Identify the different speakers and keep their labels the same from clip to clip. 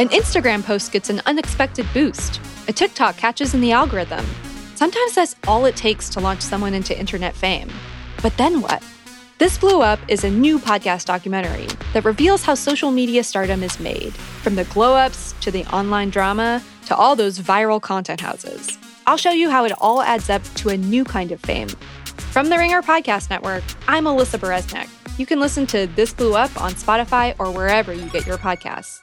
Speaker 1: An Instagram post gets an unexpected boost. A TikTok catches in the algorithm. Sometimes that's all it takes to launch someone into internet fame. But then what? This Blew Up is a new podcast documentary that reveals how social media stardom is made, from the glow ups to the online drama to all those viral content houses. I'll show you how it all adds up to a new kind of fame. From the Ringer Podcast Network, I'm Alyssa Bereznik. You can listen to This Blew Up on Spotify or wherever you get your podcasts.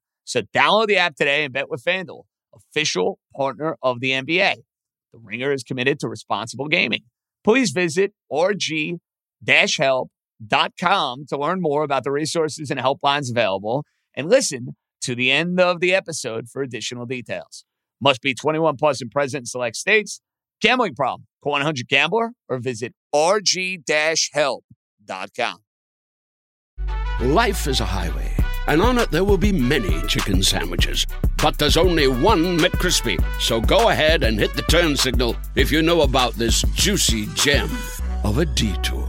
Speaker 2: So download the app today and bet with FanDuel, official partner of the NBA. The Ringer is committed to responsible gaming. Please visit rg-help.com to learn more about the resources and helplines available and listen to the end of the episode for additional details. Must be 21 plus and present in select states. Gambling problem? Call 100 Gambler or visit rg-help.com.
Speaker 3: Life is a highway, and on it there will be many chicken sandwiches. But there's only one McCrispy. So go ahead and hit the turn signal if you know about this juicy gem of a detour.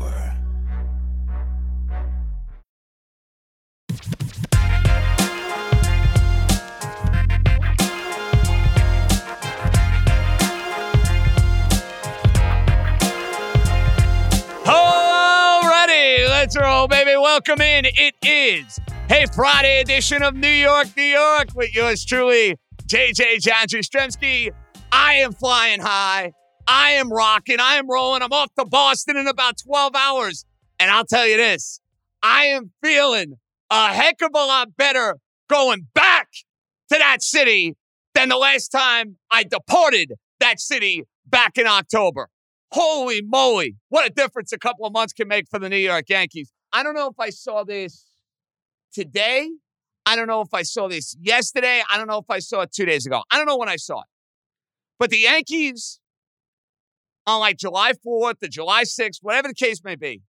Speaker 2: Alrighty, let's roll, baby. Welcome in. It is Hey Friday edition of New York, New York with yours truly, JJ John Jastremski. I am flying high. I am rocking. I am rolling. I'm off to Boston in about 12 hours. And I'll tell you this, I am feeling a heck of a lot better going back to that city than the last time I departed that city back in October. Holy moly, what a difference a couple of months can make for the New York Yankees. I don't know if I saw this today. I don't know if I saw this yesterday. I don't know if I saw it two days ago. I don't know when I saw it. But the Yankees on like July 4th or July 6th, whatever the case may be,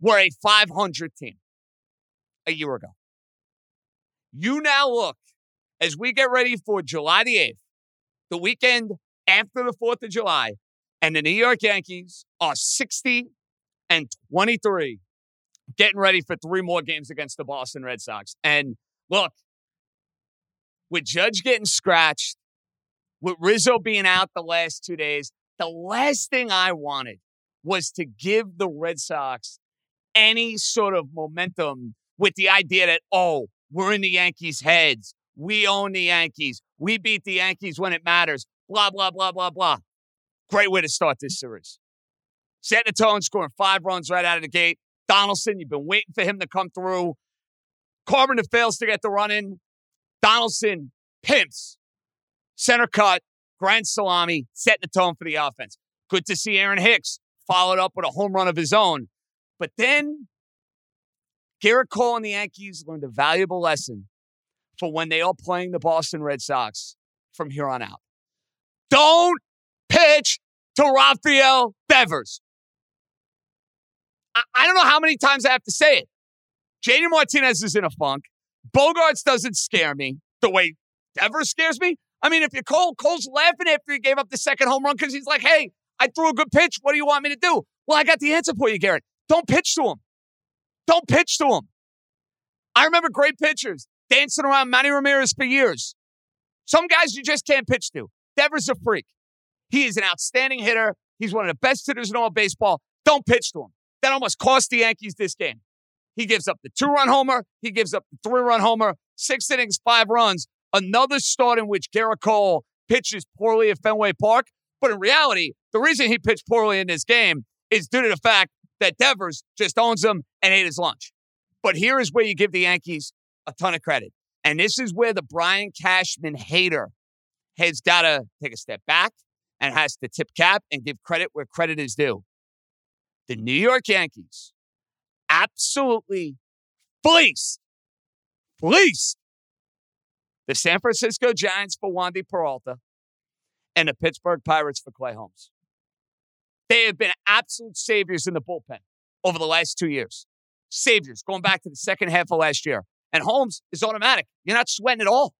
Speaker 2: were a 500 team a year ago. You now look as we get ready for July the 8th, the weekend after the 4th of July, and the New York Yankees are 60 and 23, getting ready for three more games against the Boston Red Sox. And look, with Judge getting scratched, with Rizzo being out the last two days, the last thing I wanted was to give the Red Sox any sort of momentum with the idea that, oh, we're in the Yankees' heads. We own the Yankees. We beat the Yankees when it matters. Blah, blah, blah, blah, blah. Great way to start this series. Setting the tone, scoring five runs right out of the gate. Donaldson, you've been waiting for him to come through. Carpenter fails to get the run in. Donaldson pimps. Center cut, grand salami, setting the tone for the offense. Good to see Aaron Hicks followed up with a home run of his own. But then Gerrit Cole and the Yankees learned a valuable lesson for when they are playing the Boston Red Sox from here on out. Don't pitch to Rafael Devers. I, don't know how many times I have to say it. JD Martinez is in a funk. Bogaerts doesn't scare me the way Devers scares me. I mean, if you're Cole, Cole's laughing after he gave up the second home run because he's like, hey, I threw a good pitch. What do you want me to do? Well, I got the answer for you, Gerrit. Don't pitch to him. Don't pitch to him. I remember great pitchers dancing around Manny Ramirez for years. Some guys you just can't pitch to. Devers a freak. He is an outstanding hitter. He's one of the best hitters in all baseball. Don't pitch to him. That almost cost the Yankees this game. He gives up the two run homer. He gives up the three run homer. Six innings, five runs. Another start in which Gerrit Cole pitches poorly at Fenway Park. But in reality, the reason he pitched poorly in this game is due to the fact that Devers just owns him and ate his lunch. But here is where you give the Yankees a ton of credit. And this is where the Brian Cashman hater has got to take a step back and has to tip cap and give credit where credit is due. The New York Yankees absolutely fleeced, fleeced the San Francisco Giants for Wandy Peralta, and the Pittsburgh Pirates for Clay Holmes. They have been absolute saviors in the bullpen over the last two years. Saviors going back to the second half of last year. And Holmes is automatic. You're not sweating at all.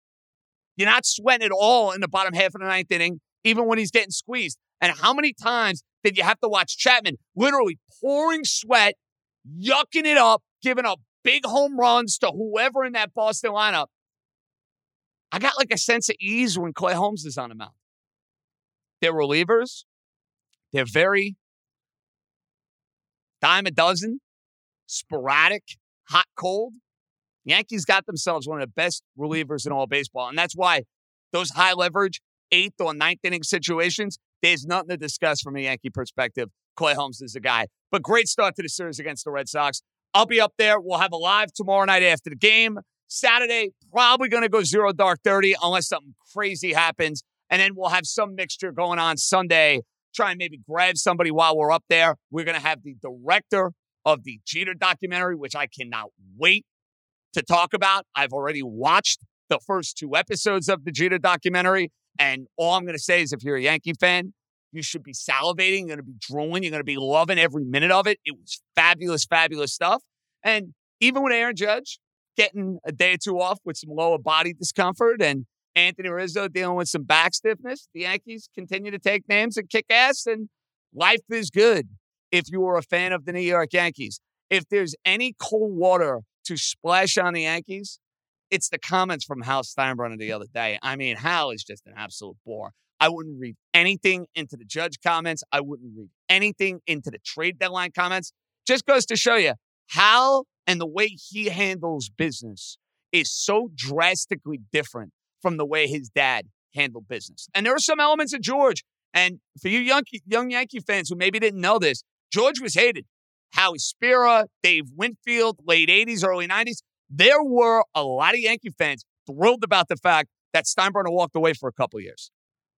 Speaker 2: You're not sweating at all in the bottom half of the ninth inning, even when he's getting squeezed. And how many times did you have to watch Chapman literally pouring sweat, yucking it up, giving up big home runs to whoever in that Boston lineup? I got like a sense of ease when Clay Holmes is on the mound. They're relievers. They're very dime a dozen, sporadic, hot, cold. Yankees got themselves one of the best relievers in all baseball. And that's why those high leverage eighth or ninth inning situations, there's nothing to discuss from a Yankee perspective. Clay Holmes is the guy. But great start to the series against the Red Sox. I'll be up there. We'll have a live tomorrow night after the game. Saturday, probably going to go zero dark 30 unless something crazy happens. And then we'll have some mixture going on Sunday. Try and maybe grab somebody while we're up there. We're going to have the director of the Jeter documentary, which I cannot wait to talk about. I've already watched the first two episodes of the Jeter documentary. And all I'm going to say is if you're a Yankee fan, you should be salivating. You're going to be drooling. You're going to be loving every minute of it. It was fabulous, fabulous stuff. And even with Aaron Judge getting a day or two off with some lower body discomfort and Anthony Rizzo dealing with some back stiffness, the Yankees continue to take names and kick ass. And life is good if you are a fan of the New York Yankees. If there's any cold water to splash on the Yankees, it's the comments from Hal Steinbrenner the other day. I mean, Hal is just an absolute bore. I wouldn't read anything into the judge comments. I wouldn't read anything into the trade deadline comments. Just goes to show you Hal and the way he handles business is so drastically different from the way his dad handled business. And there are some elements of George. And for you young, young Yankee fans who maybe didn't know this, George was hated. Howie Spira, Dave Winfield, late 80s, early 90s. There were a lot of Yankee fans thrilled about the fact that Steinbrenner walked away for a couple years.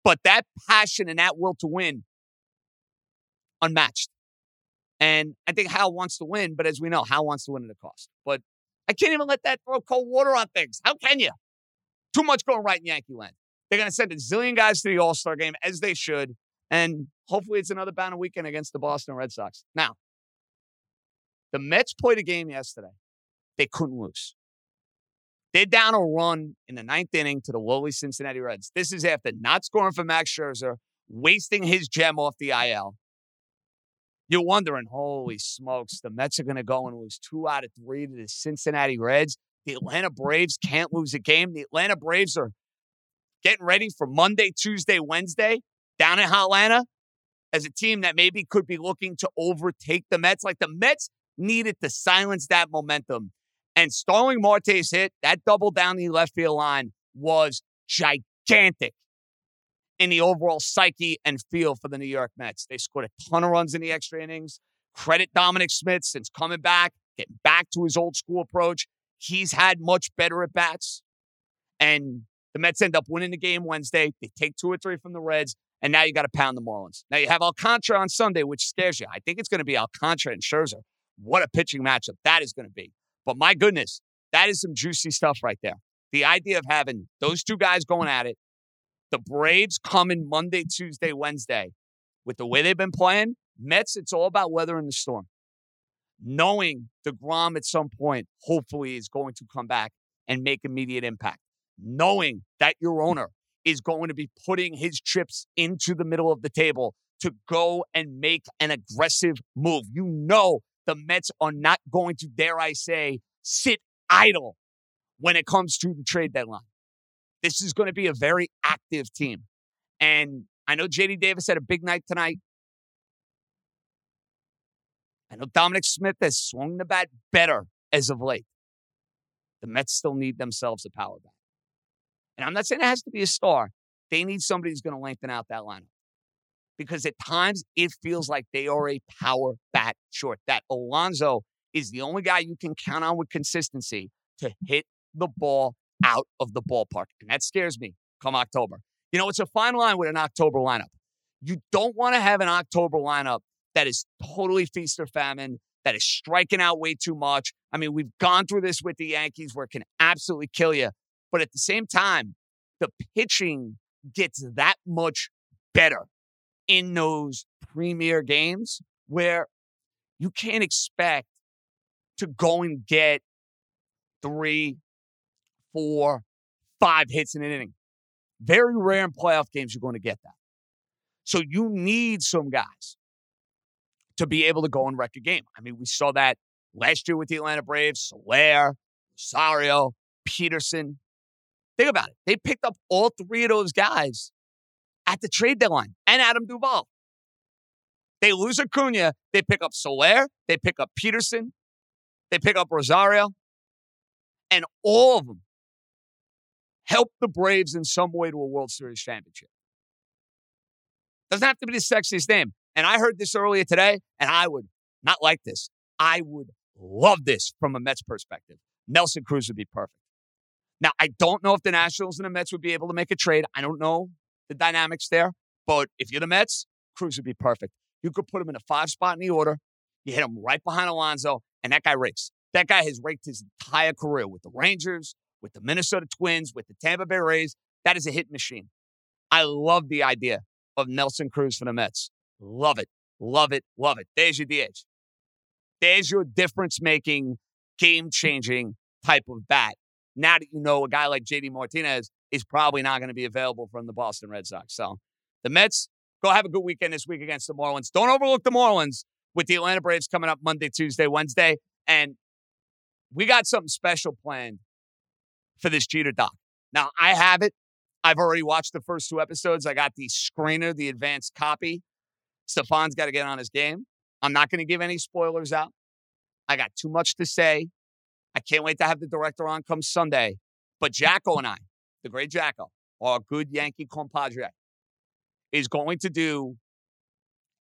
Speaker 2: But that passion and that will to win, unmatched. And I think Hal wants to win, but as we know, Hal wants to win at a cost. But I can't even let that throw cold water on things. How can you? Too much going right in Yankee land. They're going to send a zillion guys to the All Star game, as they should. And hopefully it's another banner weekend against the Boston Red Sox. Now, the Mets played a game yesterday. They couldn't lose. They're down a run in the ninth inning to the lowly Cincinnati Reds. This is after not scoring for Max Scherzer, wasting his gem off the IL. You're wondering, holy smokes, the Mets are going to go and lose two out of three to the Cincinnati Reds. The Atlanta Braves can't lose a game. The Atlanta Braves are getting ready for Monday, Tuesday, Wednesday down in Atlanta as a team that maybe could be looking to overtake the Mets. Like the Mets needed to silence that momentum. And Starling Marte's hit, that double down the left field line was gigantic in the overall psyche and feel for the New York Mets. They scored a ton of runs in the extra innings. Credit Dominic Smith since coming back, getting back to his old school approach. He's had much better at bats. And the Mets end up winning the game Wednesday. They take two or three from the Reds, and now you got to pound the Marlins. Now you have Alcantara on Sunday, which scares you. I think it's going to be Alcantara and Scherzer. What a pitching matchup that is going to be. But my goodness, that is some juicy stuff right there. The idea of having those two guys going at it, the Braves coming Monday, Tuesday, Wednesday, with the way they've been playing, Mets, it's all about weathering the storm. Knowing DeGrom at some point, hopefully, is going to come back and make immediate impact. Knowing that your owner is going to be putting his chips into the middle of the table to go and make an aggressive move. You know the Mets are not going to, dare I say, sit idle when it comes to the trade deadline. This is going to be a very active team. And I know JD Davis had a big night tonight. I know Dominic Smith has swung the bat better as of late. The Mets still need themselves a power bat. And I'm not saying it has to be a star. They need somebody who's going to lengthen out that lineup because at times it feels like they are a power bat short. That Alonso is the only guy you can count on with consistency to hit the ball out of the ballpark. And that scares me come October. You know, it's a fine line with an October lineup. You don't want to have an October lineup that is totally feast or famine, that is striking out way too much. I mean, we've gone through this with the Yankees where it can absolutely kill you. But at the same time, the pitching gets that much better in those premier games where you can't expect to go and get three, four, five hits in an inning. Very rare in playoff games you're going to get that. So you need some guys to be able to go and wreck a game. I mean, we saw that last year with the Atlanta Braves, Soler, Rosario, Pederson. Think about it. They picked up all three of those guys at the trade deadline and Adam Duvall. They lose Acuna. They pick up Soler. They pick up Pederson. They pick up Rosario. And all of them help the Braves in some way to a World Series championship. Doesn't have to be the sexiest name. And I heard this earlier today, and I would not like this. I would love this from a Mets perspective. Nelson Cruz would be perfect. Now, I don't know if the Nationals and the Mets would be able to make a trade. I don't know the dynamics there. But if you're the Mets, Cruz would be perfect. You could put him in a five spot in the order. You hit him right behind Alonso, and that guy rakes. That guy has raked his entire career with the Rangers, with the Minnesota Twins, with the Tampa Bay Rays. That is a hit machine. I love the idea of Nelson Cruz for the Mets. Love it. Love it. Love it. There's your DH. There's your difference making, game changing type of bat. Now that you know a guy like JD Martinez is probably not going to be available from the Boston Red Sox. So the Mets, go have a good weekend this week against the Marlins. Don't overlook the Marlins with the Atlanta Braves coming up Monday, Tuesday, Wednesday. And we got something special planned for this Jeter doc. Now, I have it. I've already watched the first two episodes. I got the screener, the advanced copy. Stefan's got to get on his game. I'm not going to give any spoilers out. I got too much to say. I can't wait to have the director on come Sunday. But Jacko and I, the great Jacko, our good Yankee compadre, is going to do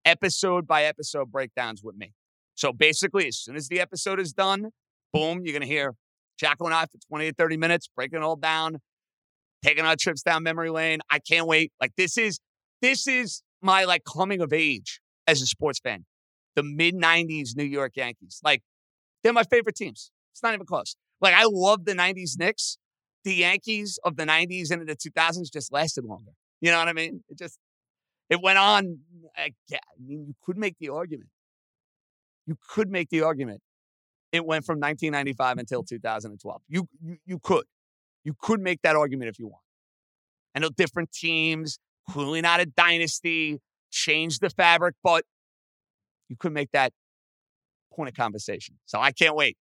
Speaker 2: episode by episode breakdowns with me. So basically, as soon as the episode is done, boom, you're going to hear Jacko and I for 20 to 30 minutes, breaking it all down, taking our trips down memory lane. I can't wait. Like this is, this is my like coming of age as a sports fan. The mid 90s New York Yankees. Like they're my favorite teams. It's not even close. Like I love the 90s Knicks. The Yankees of the 90s and the 2000s just lasted longer. You know what I mean? It just, it went on. I mean, you could make the argument. You could make the argument it went from 1995 until 2012. You, you, you could. You could make that argument if you want. I know different teams, clearly not a dynasty, changed the fabric, but you could make that point of conversation. So I can't wait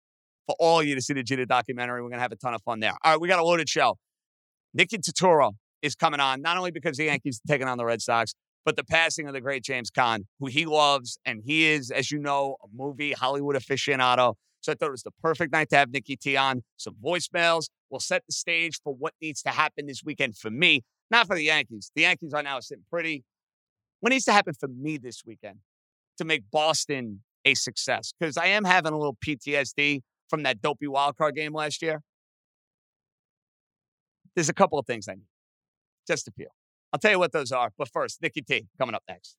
Speaker 2: for all you to see the Jeter documentary. We're going to have a ton of fun there. All right, we got a loaded show. Nicky Turturro is coming on, not only because the Yankees are taking on the Red Sox, but the passing of the great James Caan, who he loves, and he is, as you know, a movie Hollywood aficionado. So I thought it was the perfect night to have Nicky T on. Some voicemails will set the stage for what needs to happen this weekend for me, not for the Yankees. The Yankees are now sitting pretty. What needs to happen for me this weekend to make Boston a success? Because I am having a little PTSD from that dopey wild card game last year. There's a couple of things I need, just a few. I'll tell you what those are. But first, Nicky T coming up next.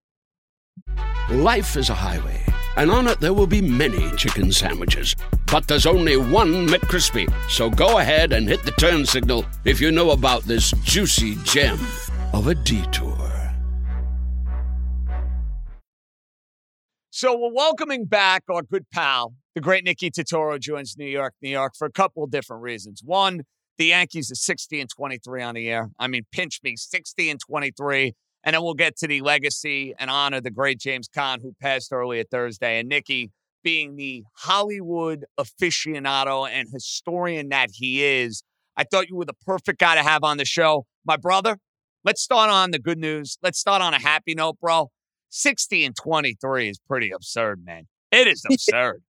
Speaker 3: Life is a highway and on it there will be many chicken sandwiches. But there's only one McCrispy. So go ahead and hit the turn signal if you know about this juicy gem of a detour.
Speaker 2: So we're welcoming back our good pal, the great Nicky Turturro joins New York, New York for a couple of different reasons. One, the Yankees are 60 and 23 on the air. I mean, pinch me, 60 and 23. And then we'll get to the legacy and honor the great James Caan, who passed earlier Thursday. And Nicky, being the Hollywood aficionado and historian that he is, I thought you were the perfect guy to have on the show. My brother, let's start on the good news. Let's start on a happy note, bro. 60 and 23 is pretty absurd, man. It is absurd.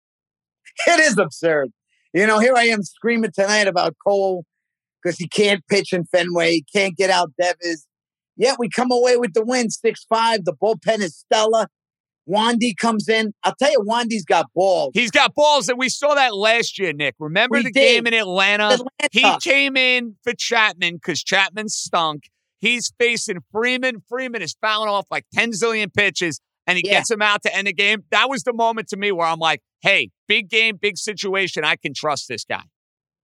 Speaker 4: it is absurd. You know, here I am screaming tonight about Cole because he can't pitch in Fenway. He can't get out Devers. Yet we come away with the win, 6 5. The bullpen is stellar. Wandy comes in. I'll tell you, Wandy's got balls.
Speaker 2: He's got balls, and we saw that last year, Nick. Remember we the did. game in Atlanta? Atlanta? He came in for Chapman because Chapman stunk. He's facing Freeman. Freeman is fouling off like 10 zillion pitches, and he yeah. gets him out to end the game. That was the moment to me where I'm like, hey, big game, big situation. I can trust this guy.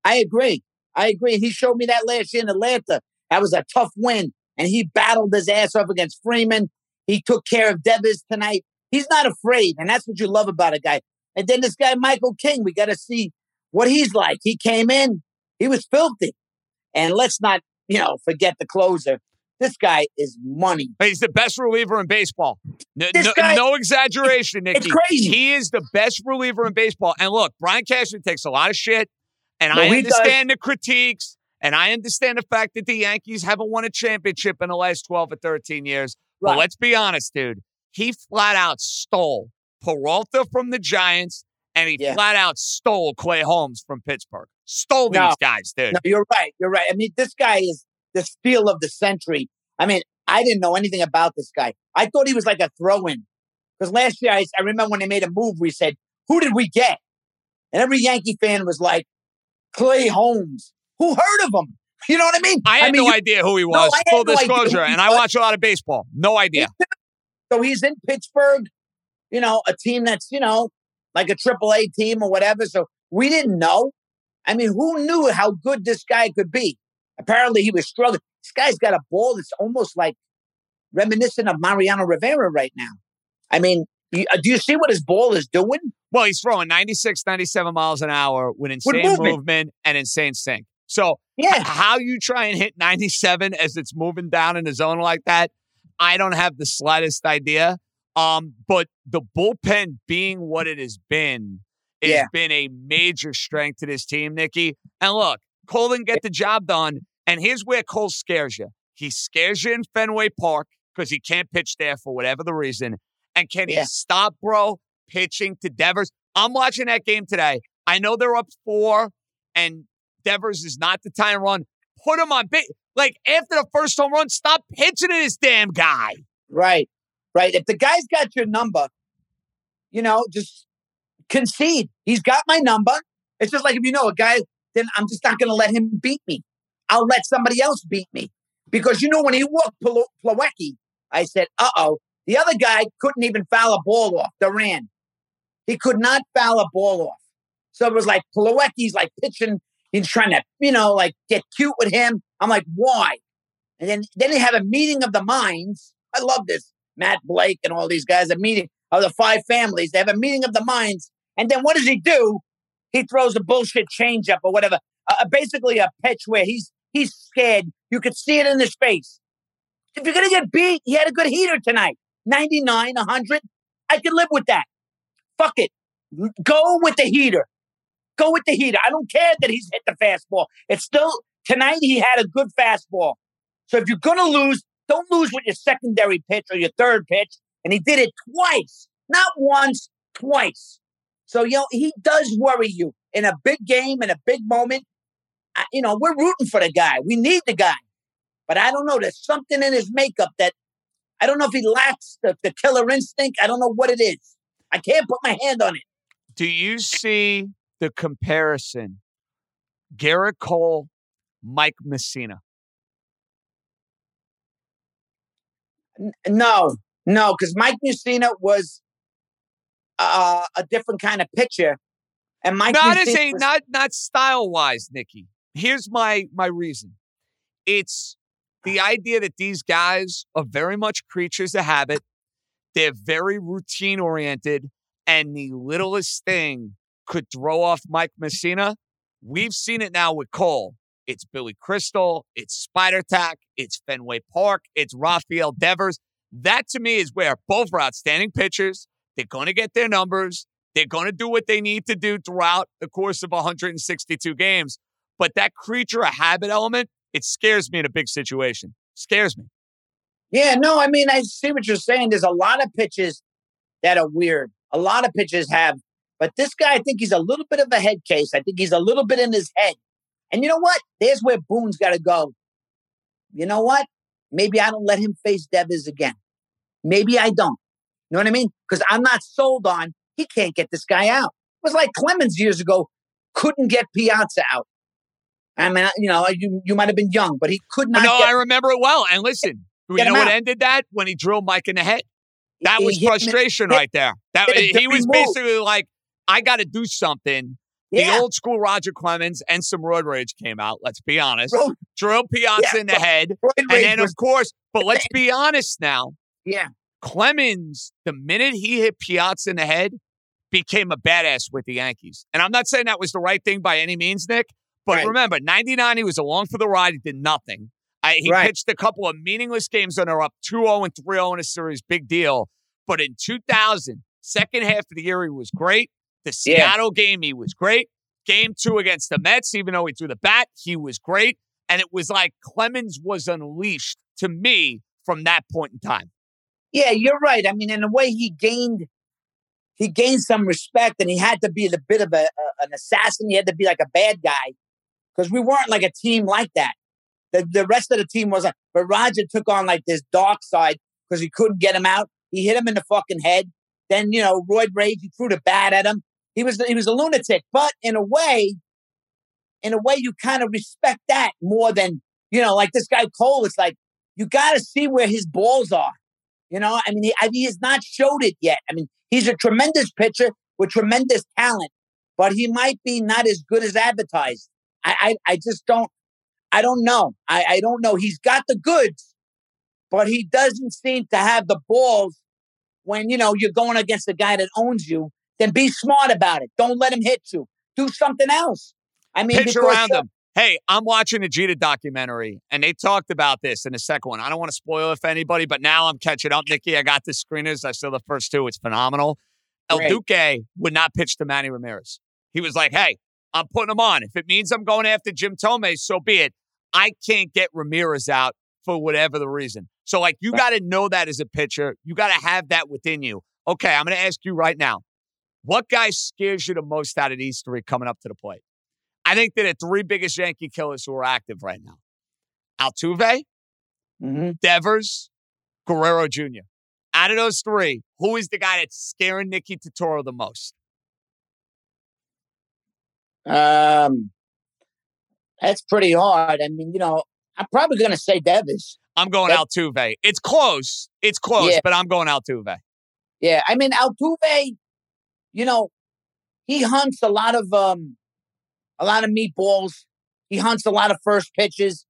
Speaker 4: I agree. I agree. He showed me that last year in Atlanta. That was a tough win, and he battled his ass off against Freeman. He took care of Devers tonight. He's not afraid, and that's what you love about a guy. And then this guy, Michael King, we got to see what he's like. He came in, he was filthy. And let's not, you know, forget the closer. This guy is money.
Speaker 2: He's the best reliever in baseball. No, no, guy, no exaggeration, Nicky.
Speaker 4: It's crazy.
Speaker 2: He is the best reliever in baseball. And look, Brian Cashman takes a lot of shit, and no, I understand does. the critiques, and I understand the fact that the Yankees haven't won a championship in the last 12 or 13 years. Right. But let's be honest, dude. He flat out stole Peralta from the Giants, and he yeah. flat out stole Clay Holmes from Pittsburgh. Stole these guys, dude.
Speaker 4: No, you're right. You're right. I mean, this guy is the steal of the century. I mean, I didn't know anything about this guy. I thought he was like a throw-in. Because last year, I, I remember when they made a move, we said, who did we get? And every Yankee fan was like, Clay Holmes. Who heard of him? You know what I mean?
Speaker 2: I had
Speaker 4: I mean,
Speaker 2: no you, idea who he was. No, Full no disclosure. And I watch a lot of baseball. No idea.
Speaker 4: So he's in Pittsburgh, you know, a team that's, you know, like a triple A team or whatever. So we didn't know. I mean, who knew how good this guy could be? Apparently he was struggling. This guy's got a ball that's almost like reminiscent of Mariano Rivera right now. I mean, uh, do you see what his ball is doing?
Speaker 2: Well, he's throwing 96, 97 miles an hour with insane with movement. movement. and insane sink. So, yeah. how you try and hit 97 as it's moving down in the zone like that, I don't have the slightest idea. Um, but the bullpen being what it has been has yeah. been a major strength to this team, Nicky. And look, Cole didn't get the job done. And here's where Cole scares you. He scares you in Fenway Park because he can't pitch there for whatever the reason. And can yeah. he stop, bro, pitching to Devers? I'm watching that game today. I know they're up four, and Devers is not the time run. Put him on. Like after the first home run, stop pitching to this damn guy.
Speaker 4: Right, right. If the guy's got your number, you know, just concede. He's got my number. It's just like if you know a guy, then I'm just not going to let him beat me. I'll let somebody else beat me. Because you know, when he walked Plawecki, I said, uh oh. The other guy couldn't even foul a ball off, Duran. He could not foul a ball off. So it was like Plawecki's like pitching. He's trying to, you know, like get cute with him. I'm like, why? And then, then they have a meeting of the minds. I love this. Matt Blake and all these guys, a meeting of the five families. They have a meeting of the minds. And then what does he do? He throws a bullshit changeup or whatever. Uh, basically a pitch where he's He's scared. You could see it in his face. If you're to get beat, he had a good heater tonight 99, 100. I could live with that. Fuck it. Go with the heater. Go with the heater. I don't care that he's hit the fastball. It's still, tonight he had a good fastball. So if you're to lose, don't lose with your secondary pitch or your third pitch. And he did it twice, not once, twice. So, you know, he does worry you in a big game, in a big moment you know, we're rooting for the guy. We need the guy. But I don't know. There's something in his makeup that I don't know if he lacks the, the killer instinct. I don't know what it is. I can't put my hand on it.
Speaker 2: Do you see the comparison? Gerrit Cole, Mike Mussina.
Speaker 4: N- no, no, because Mike Mussina was uh, a different kind of pitcher, and Mike
Speaker 2: not as a was- not not style wise, Nicky here's my my reason. It's the idea that these guys are very much creatures of habit. They're very routine oriented, and the littlest thing could throw off Mike Mussina. We've seen it now with Cole. It's Billy Crystal, it's Spider Tack, it's Fenway Park, it's Rafael Devers. That to me is where both are outstanding pitchers. They're going to get their numbers. They're going to do what they need to do throughout the course of 162 games. But that creature, a habit element, it scares me in a big situation. Scares me.
Speaker 4: Yeah, no, I mean, I see what you're saying. There's a lot of pitches that are weird. A lot of pitches have, but this guy, I think he's a little bit of a head case. I think he's a little bit in his head. And you know what? There's where Boone's got to go. You know what? Maybe I don't let him face Devers again. Maybe I don't. You know what I mean? Because I'm not sold on he can't get this guy out. It was like Clemens years ago couldn't get Piazza out. I mean, you know, you you might have been young, but he could not.
Speaker 2: No,
Speaker 4: get,
Speaker 2: I remember it well. And listen, you know what ended that when he drilled Mike in the head. That was frustration hit, right there. That he was basically like, I got to do something.
Speaker 4: Yeah.
Speaker 2: The old school Roger Clemens and some road rage came out. Let's be honest. Drill Piazza
Speaker 4: Yeah,
Speaker 2: in the
Speaker 4: bro.
Speaker 2: head.
Speaker 4: Roy
Speaker 2: And then, of course, but let's be honest now.
Speaker 4: yeah,
Speaker 2: Clemens, the minute he hit Piazza in the head, became a badass with the Yankees. And I'm not saying that was the right thing by any means, Nick. But
Speaker 4: Right.
Speaker 2: remember, 99, he was along for the ride. He did nothing. I, he
Speaker 4: Right.
Speaker 2: pitched a couple of meaningless games when they're up 2-0 and 3-0 in a series. Big deal. But in 2000, second half of the year, he was great. The
Speaker 4: Yeah.
Speaker 2: Seattle game, he was great. Game two against the Mets, even though he threw the bat, he was great. And it was like Clemens was unleashed to me from that point in time.
Speaker 4: Yeah, you're right. I mean, in a way, he gained he gained some respect, and he had to be the bit of a, a an assassin. He had to be like a bad guy because we weren't like a team like that. The the rest of the team wasn't. But Roger took on like this dark side because he couldn't get him out. He hit him in the fucking head. Then you know, Royd Rage, he threw the bat at him. He was he was a lunatic. But in a way, in a way, you kind of respect that more than you know, like this guy Cole. It's like you got to see where his balls are. You know, I mean, he, I, he has not showed it yet. I mean, he's a tremendous pitcher with tremendous talent, but he might be not as good as advertised. I, I, I just don't, I don't know. I, I don't know. He's got the goods, but he doesn't seem to have the balls when, you know, you're going against a guy that owns you. Then be smart about it. Don't let him hit you. Do something else. I mean,
Speaker 2: pitch around them. Hey, I'm watching a Jeter documentary, and they talked about this in the second one. I don't want to spoil it for anybody, but now I'm catching up, Nicky. I got the screeners. I saw the first two. It's phenomenal. El
Speaker 4: Great.
Speaker 2: Duque would not pitch to Manny Ramirez. He was like, hey, I'm putting him on. If it means I'm going after Jim Thome, so be it. I can't get Ramirez out for whatever the reason. So, like, you got to know that as a pitcher. You got to have that within you. Okay, I'm going to ask you right now what guy scares you the most out of these three coming up to the plate? I think they're the three biggest Yankee killers who are active right now. Altuve,
Speaker 4: Mhm.
Speaker 2: Devers, Guerrero Jr. Out of those three, who is the guy that's scaring Nicky Turturro the most?
Speaker 4: Um, that's pretty hard. I mean, you know, I'm probably going to say Devers.
Speaker 2: I'm going
Speaker 4: That-
Speaker 2: Altuve. It's close. It's close,
Speaker 4: Yeah.
Speaker 2: but I'm going Altuve.
Speaker 4: Yeah, I mean Altuve, you know, he hunts a lot of um, a lot of meatballs. He hunts a lot of first pitches.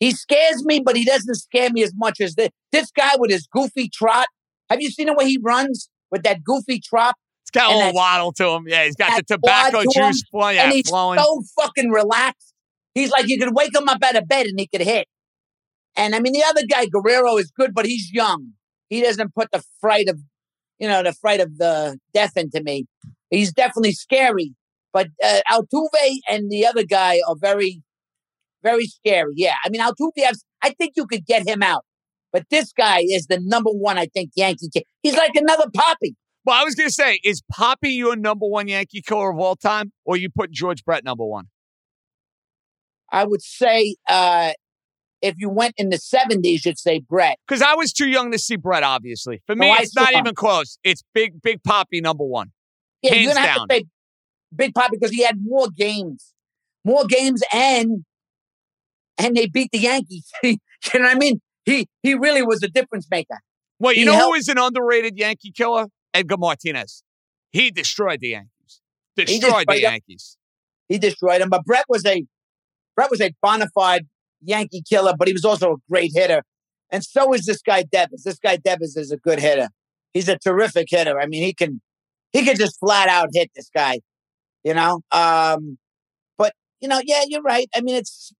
Speaker 4: He scares me, but he doesn't scare me as much as this. This guy with his goofy trot. Have you seen the way he runs with that goofy trot?
Speaker 2: It's got a little
Speaker 4: that-
Speaker 2: waddle to him. Yeah, he's got the tobacco
Speaker 4: to
Speaker 2: juice flowing. Yeah,
Speaker 4: and he's
Speaker 2: flowing.
Speaker 4: so fucking relaxed. He's like you could wake him up out of bed and he could hit. And I mean, the other guy Guerrero is good, but he's young. He doesn't put the fright of, you know, the fright of the death into me. He's definitely scary. But uh, Altuve and the other guy are very, very scary. Yeah, I mean Altuve, I think you could get him out. But this guy is the number one, I think, Yankee kid. He's like another Papi.
Speaker 2: well, I was going to say, is Papi your number one Yankee killer of all time, or you put George Brett number one?
Speaker 4: I would say uh, if you went in the 70s, you'd say Brett.
Speaker 2: Because I was too young to see Brett, obviously. For me,
Speaker 4: No,
Speaker 2: it's not even close. It's big, big Papi number one.
Speaker 4: Yeah,
Speaker 2: Hands
Speaker 4: you're gonna
Speaker 2: down.
Speaker 4: have to say Big Pop because he had more games, more games, and and they beat the Yankees. you know what I mean? He he really was a difference maker.
Speaker 2: Well, you
Speaker 4: He
Speaker 2: know who
Speaker 4: helped-
Speaker 2: is an underrated Yankee killer? Edgar Martinez. He destroyed the Yankees. Destroyed the
Speaker 4: destroyed them.
Speaker 2: Yankees.
Speaker 4: He destroyed them. But Brett was a Brett was a bona fide Yankee killer, but he was also a great hitter. And so is this guy Devers. This guy Devers is a good hitter. He's a terrific hitter. I mean, he can he can just flat out hit this guy. You know? Um, but you know, yeah, you're right. I mean, it's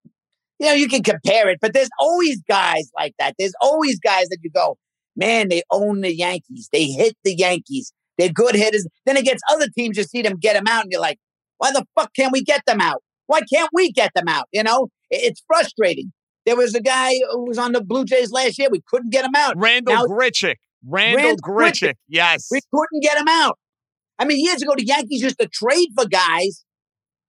Speaker 4: you know, you can compare it, but there's always guys like that. There's always guys that you go, man, they own the Yankees. They hit the Yankees. They're good hitters. Then against other teams, you see them get them out, and you're like, why the fuck can't we get them out? Why can't we get them out? You know, it's frustrating. There was a guy who was on the Blue Jays last year. We couldn't get him out.
Speaker 2: Randall
Speaker 4: Now-
Speaker 2: Grichuk. Randall
Speaker 4: Randall
Speaker 2: Grichuk. Yes.
Speaker 4: We couldn't get him out. I mean, years ago, the Yankees used to trade for guys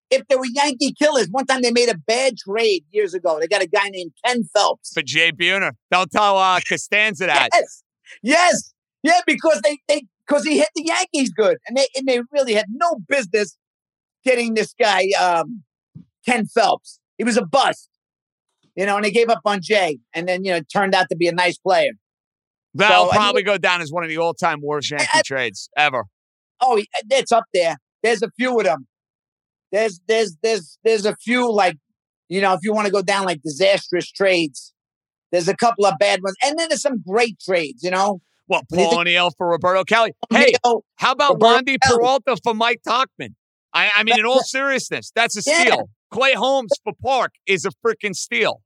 Speaker 4: if they were Yankee killers. One time they made a bad trade years ago. They got a guy named Ken Phelps.
Speaker 2: For Jay Buhner. Don't tell uh, Costanza that.
Speaker 4: Yes, yes, yeah, because they they because he hit the Yankees good, and they and they really had no business getting this guy um, Ken Phelps. He was a bust, you know, and they gave up on Jay, and then you know it turned out to be a nice player.
Speaker 2: That'll
Speaker 4: So, I
Speaker 2: probably go down as one of the all time worst Yankee
Speaker 4: I-
Speaker 2: trades ever.
Speaker 4: Oh, that's up there. There's a few of them. there's there's there's there's a few like you know if you want to go down like disastrous trades, there's a couple of bad ones, and then there's some great trades. You know,
Speaker 2: Well, Paul O'Neill for Roberto Kelly. Hey, how about
Speaker 4: Roberto
Speaker 2: Wandy Peralta for Mike Tauchman? I, I mean, in all seriousness, that's a
Speaker 4: Yeah.
Speaker 2: steal. Clay Holmes for Park is a freaking steal.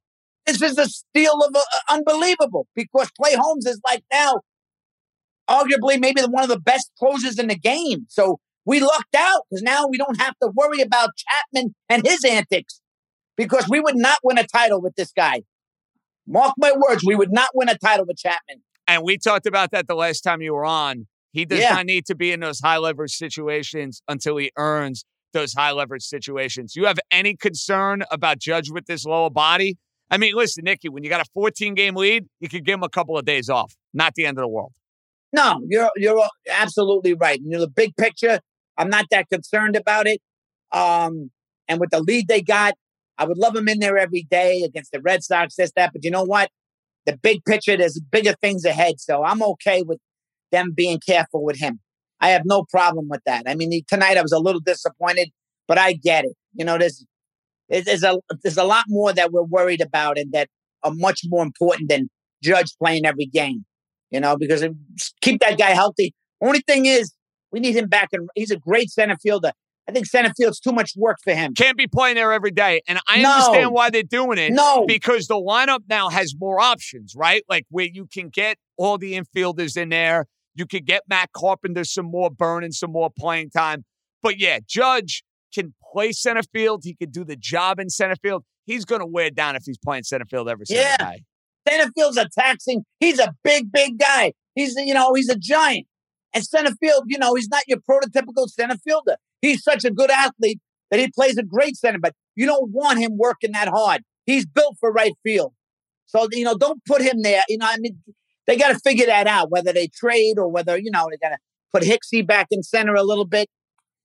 Speaker 4: this is a steal of uh, unbelievable because Clay Holmes is like now arguably maybe one of the best closers in the game. So we lucked out because now we don't have to worry about Chapman and his antics because we would not win a title with this guy. Mark my words, we would not win a title with Chapman.
Speaker 2: And we talked about that the last time you were on. He does
Speaker 4: Yeah.
Speaker 2: not need to be in those high leverage situations until he earns those high leverage situations. You have any concern about Judge with this lower body? I mean, listen, Nicky, when you got a 14 game lead, you could give him a couple of days off. Not the end of the world.
Speaker 4: No, you're you're absolutely right. You know, the big picture, I'm not that concerned about it. Um, and with the lead they got, I would love him in there every day against the Red Sox, this, that. But you know what? The big picture, there's bigger things ahead. So I'm okay with them being careful with him. I have no problem with that. I mean, he- tonight I was a little disappointed, but I get it. You know, there's there's a there's a lot more that we're worried about and that are much more important than Judge playing every game. You know, because keep that guy healthy. Only thing is, we need him back, and he's a great center fielder. I think center field's too much work for him.
Speaker 2: Can't be playing there every day. And I
Speaker 4: No.
Speaker 2: understand why they're doing it.
Speaker 4: No,
Speaker 2: because the lineup now has more options, right? Like where you can get all the infielders in there. You could get Matt Carpenter some more burn and some more playing time. But yeah, Judge can play center field. He could do the job in center field. He's going to wear down if he's playing center field every single
Speaker 4: Yeah.
Speaker 2: day.
Speaker 4: Center a taxing. He's a big, big guy. He's you know he's a giant. And center field, you know, he's not your prototypical center fielder. He's such a good athlete that he plays a great center, but you don't want him working that hard. He's built for right field. So you know, don't put him there. You know, I mean, they got to figure that out whether they trade or whether you know they got to put Hixie back in center a little bit.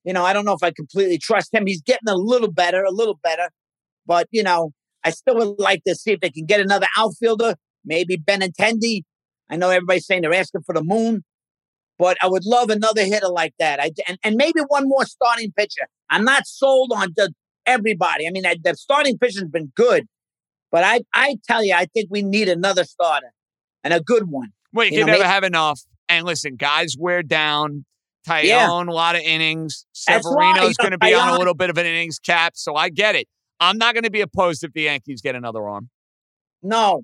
Speaker 4: You know, I don't know if I completely trust him. He's getting a little better, a little better, but you know, I still would like to see if they can get another outfielder, maybe Benintendi. I know everybody's saying they're asking for the moon, but I would love another hitter like that. I and, and maybe one more starting pitcher. I'm not sold on the, everybody. I mean, I, the starting pitcher's been good, but I I tell you, I think we need another starter and a good one.
Speaker 2: Well, you,
Speaker 4: You
Speaker 2: can
Speaker 4: know,
Speaker 2: never
Speaker 4: maybe-
Speaker 2: have enough. And listen, guys wear down. Taillon,
Speaker 4: Yeah.
Speaker 2: a lot of innings. Severino's going to be on a little bit of an innings cap, so I get it. I'm not going to be opposed if the Yankees get another arm.
Speaker 4: No,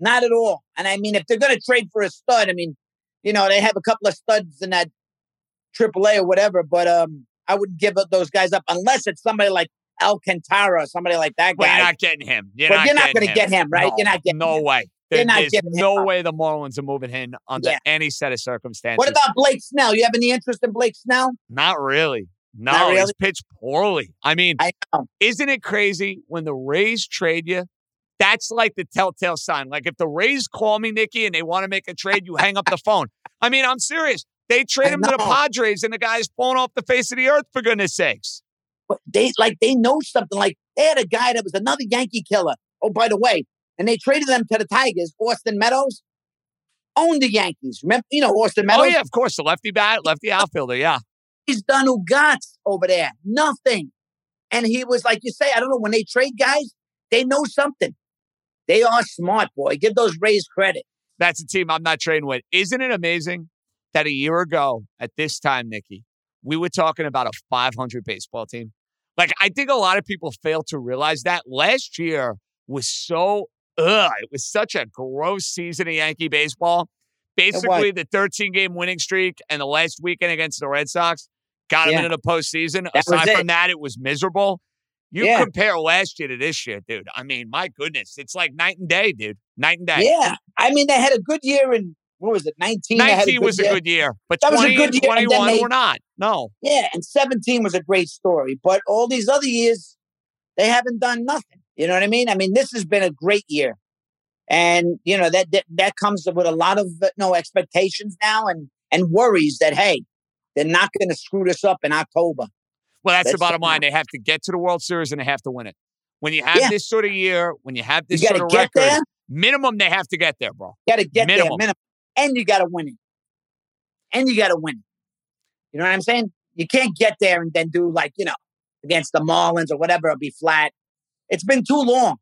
Speaker 4: not at all. And I mean, if they're going to trade for a stud, I mean, you know, they have a couple of studs in that AAA or whatever, but um, I wouldn't give up those guys up unless it's somebody like Alcantara or somebody like that
Speaker 2: Well,
Speaker 4: guy.
Speaker 2: you're not getting him. You're
Speaker 4: But
Speaker 2: not
Speaker 4: you're not gonna get him, right?
Speaker 2: No,
Speaker 4: You're not getting
Speaker 2: no
Speaker 4: him.
Speaker 2: way. There-
Speaker 4: not
Speaker 2: there's
Speaker 4: getting
Speaker 2: no way the Marlins are moving him under
Speaker 4: Yeah.
Speaker 2: any set of circumstances.
Speaker 4: what about Blake Snell? You have any interest in Blake Snell?
Speaker 2: Not really. No,
Speaker 4: Not
Speaker 2: he's pitched poorly. I mean,
Speaker 4: I
Speaker 2: isn't it crazy when the Rays trade you? That's like the telltale sign. Like if the Rays call me, Nicky, and they want to make a trade, you hang up the phone. I mean, I'm serious. They trade him to the. Padres, and the guy's falling off the face of the earth for goodness sakes.
Speaker 4: But they like they know something. Like they had a guy that was another Yankee killer. Oh, by the way, and they traded them to the Tigers. Austin Meadows owned the Yankees. Remember, you know Austin oh, Meadows.
Speaker 2: Oh yeah, of course, the lefty bat, lefty outfielder. Yeah,
Speaker 4: He's done Ugats over there. Nothing. And he was like you say, I don't know, when they trade guys, they know something. They are smart, boy. Give those Rays credit.
Speaker 2: that's a team I'm not trading with. Isn't it amazing that a year ago at this time, Nicky, we were talking about a 500 baseball team? Like, I think a lot of people fail to realize that last year was so, ugh, it was such a gross season of Yankee baseball. Basically, the 13 game winning streak and the last weekend against the Red Sox got them
Speaker 4: Yeah.
Speaker 2: into the postseason.
Speaker 4: That
Speaker 2: Aside from that, it was miserable. You
Speaker 4: Yeah.
Speaker 2: compare last year to this year, dude. I mean, my goodness, it's like night and day, dude. Night and day.
Speaker 4: Yeah. I mean, they had a good year in what was it, 19? They had
Speaker 2: 19 was
Speaker 4: year.
Speaker 2: a good year, but
Speaker 4: That was a good year, and then
Speaker 2: 21
Speaker 4: they-
Speaker 2: were not. No.
Speaker 4: Yeah, and 17 was a great story. But all these other years, they haven't done nothing. You know what I mean? I mean, this has been a great year. And, you know, that that, that comes with a lot of uh, no expectations now and and worries that hey, they're not going to screw this up in October.
Speaker 2: Well, that's, the bottom
Speaker 4: the-
Speaker 2: line. They have to get to the World Series and they have to win it. When you have
Speaker 4: Yeah.
Speaker 2: this sort of year, when you have this
Speaker 4: got
Speaker 2: sort of record,
Speaker 4: there.
Speaker 2: minimum they have to get there, bro.
Speaker 4: Got to get
Speaker 2: Minimum.
Speaker 4: there minimum, and you got to win it. And you got to win it. You know what I'm saying? You can't get there and then do like you know against the Marlins or whatever, it'll be flat. It's been too long.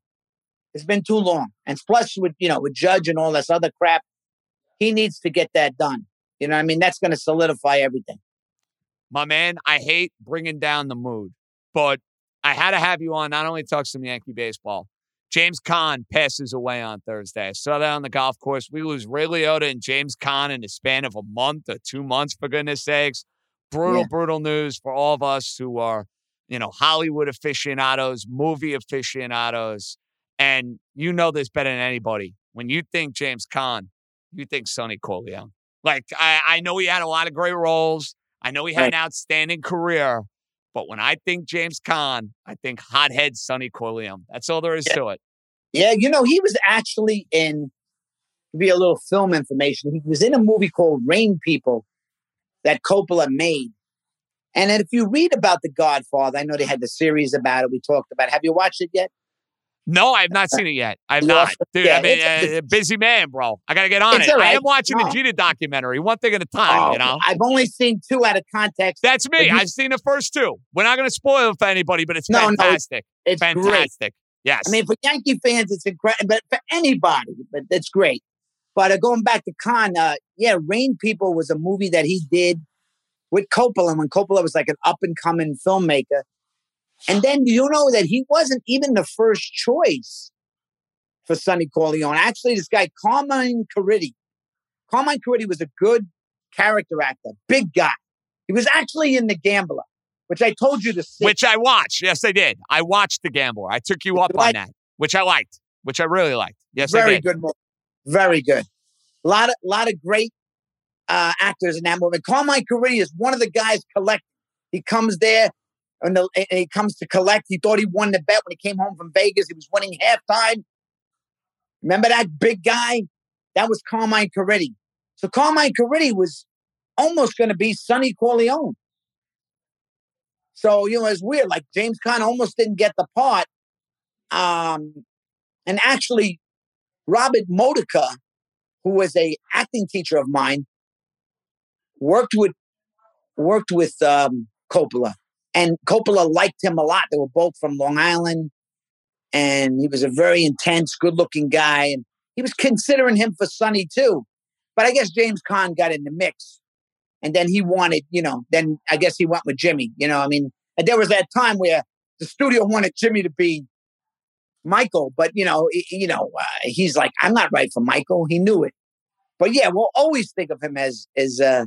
Speaker 4: It's been too long. And plus, with you know, with Judge and all this other crap, he needs to get that done. You know, what I mean, that's going to solidify everything.
Speaker 2: My man, I hate bringing down the mood, but I had to have you on not only talk some Yankee baseball. James Caan passes away on Thursday. I saw that on the golf course. We lose Ray Liotta and James Caan in the span of a month or two months, for goodness sakes. Brutal, yeah. brutal news for all of us who are, you know, Hollywood aficionados, movie aficionados. And you know this better than anybody. When you think James Caan, you think Sonny Corleone. Like, I, I know he had a lot of great roles. I know he had an outstanding career. But when I think James Caan, I think hothead Sonny Corleone. That's all there is
Speaker 4: yeah.
Speaker 2: to it.
Speaker 4: Yeah, you know, he was actually in, to be a little film information, he was in a movie called Rain People that Coppola made. And if you read about The Godfather, I know they had the series about it. We talked about it. Have you watched it yet?
Speaker 2: No, I've not seen it yet. I've not. Dude, yeah, I mean, a busy man, bro. I got to get on it. Right. I am watching no. the Jeter documentary, one thing at a time, oh, you know?
Speaker 4: I've only seen two out of context.
Speaker 2: That's me. You, I've seen the first two. We're not going to spoil it for anybody, but it's no, fantastic. No, it's fantastic. Great. Yes.
Speaker 4: I mean, for Yankee fans, it's incredible, but for anybody, but it's great. But uh, going back to Caan, uh, yeah, Rain People was a movie that he did with Coppola when Coppola was like an up and coming filmmaker. And then you know that he wasn't even the first choice for Sonny Corleone. Actually, this guy, Carmine Caridi. Carmine Caridi was a good character actor, big guy. He was actually in The Gambler, which I told you to see.
Speaker 2: Which I watched. Yes, I did. I watched The Gambler. I took you up on that, which I liked, which I really liked. Yes,
Speaker 4: Very good movie. Very good. A lot of, lot of great uh, actors in that movie. Carmine Caridi is one of the guys collecting. He comes there and, the, and he comes to collect. He thought he won the bet when he came home from Vegas. He was winning halftime. Remember that big guy? That was Carmine Caridi. So Carmine Caridi was almost going to be Sonny Corleone. So, you know, it's weird. Like James Caan almost didn't get the part. Um, and actually, Robert Modica, who was a acting teacher of mine, worked with worked with um, Coppola, and Coppola liked him a lot. They were both from Long Island, and he was a very intense, good-looking guy, and he was considering him for Sonny too. But I guess James Caan got in the mix, and then he wanted, you know, then I guess he went with Jimmy. You know, I mean, there was that time where the studio wanted Jimmy to be Michael, but you know, you know, uh, he's like, I'm not right for Michael. He knew it. But yeah, we'll always think of him as as uh,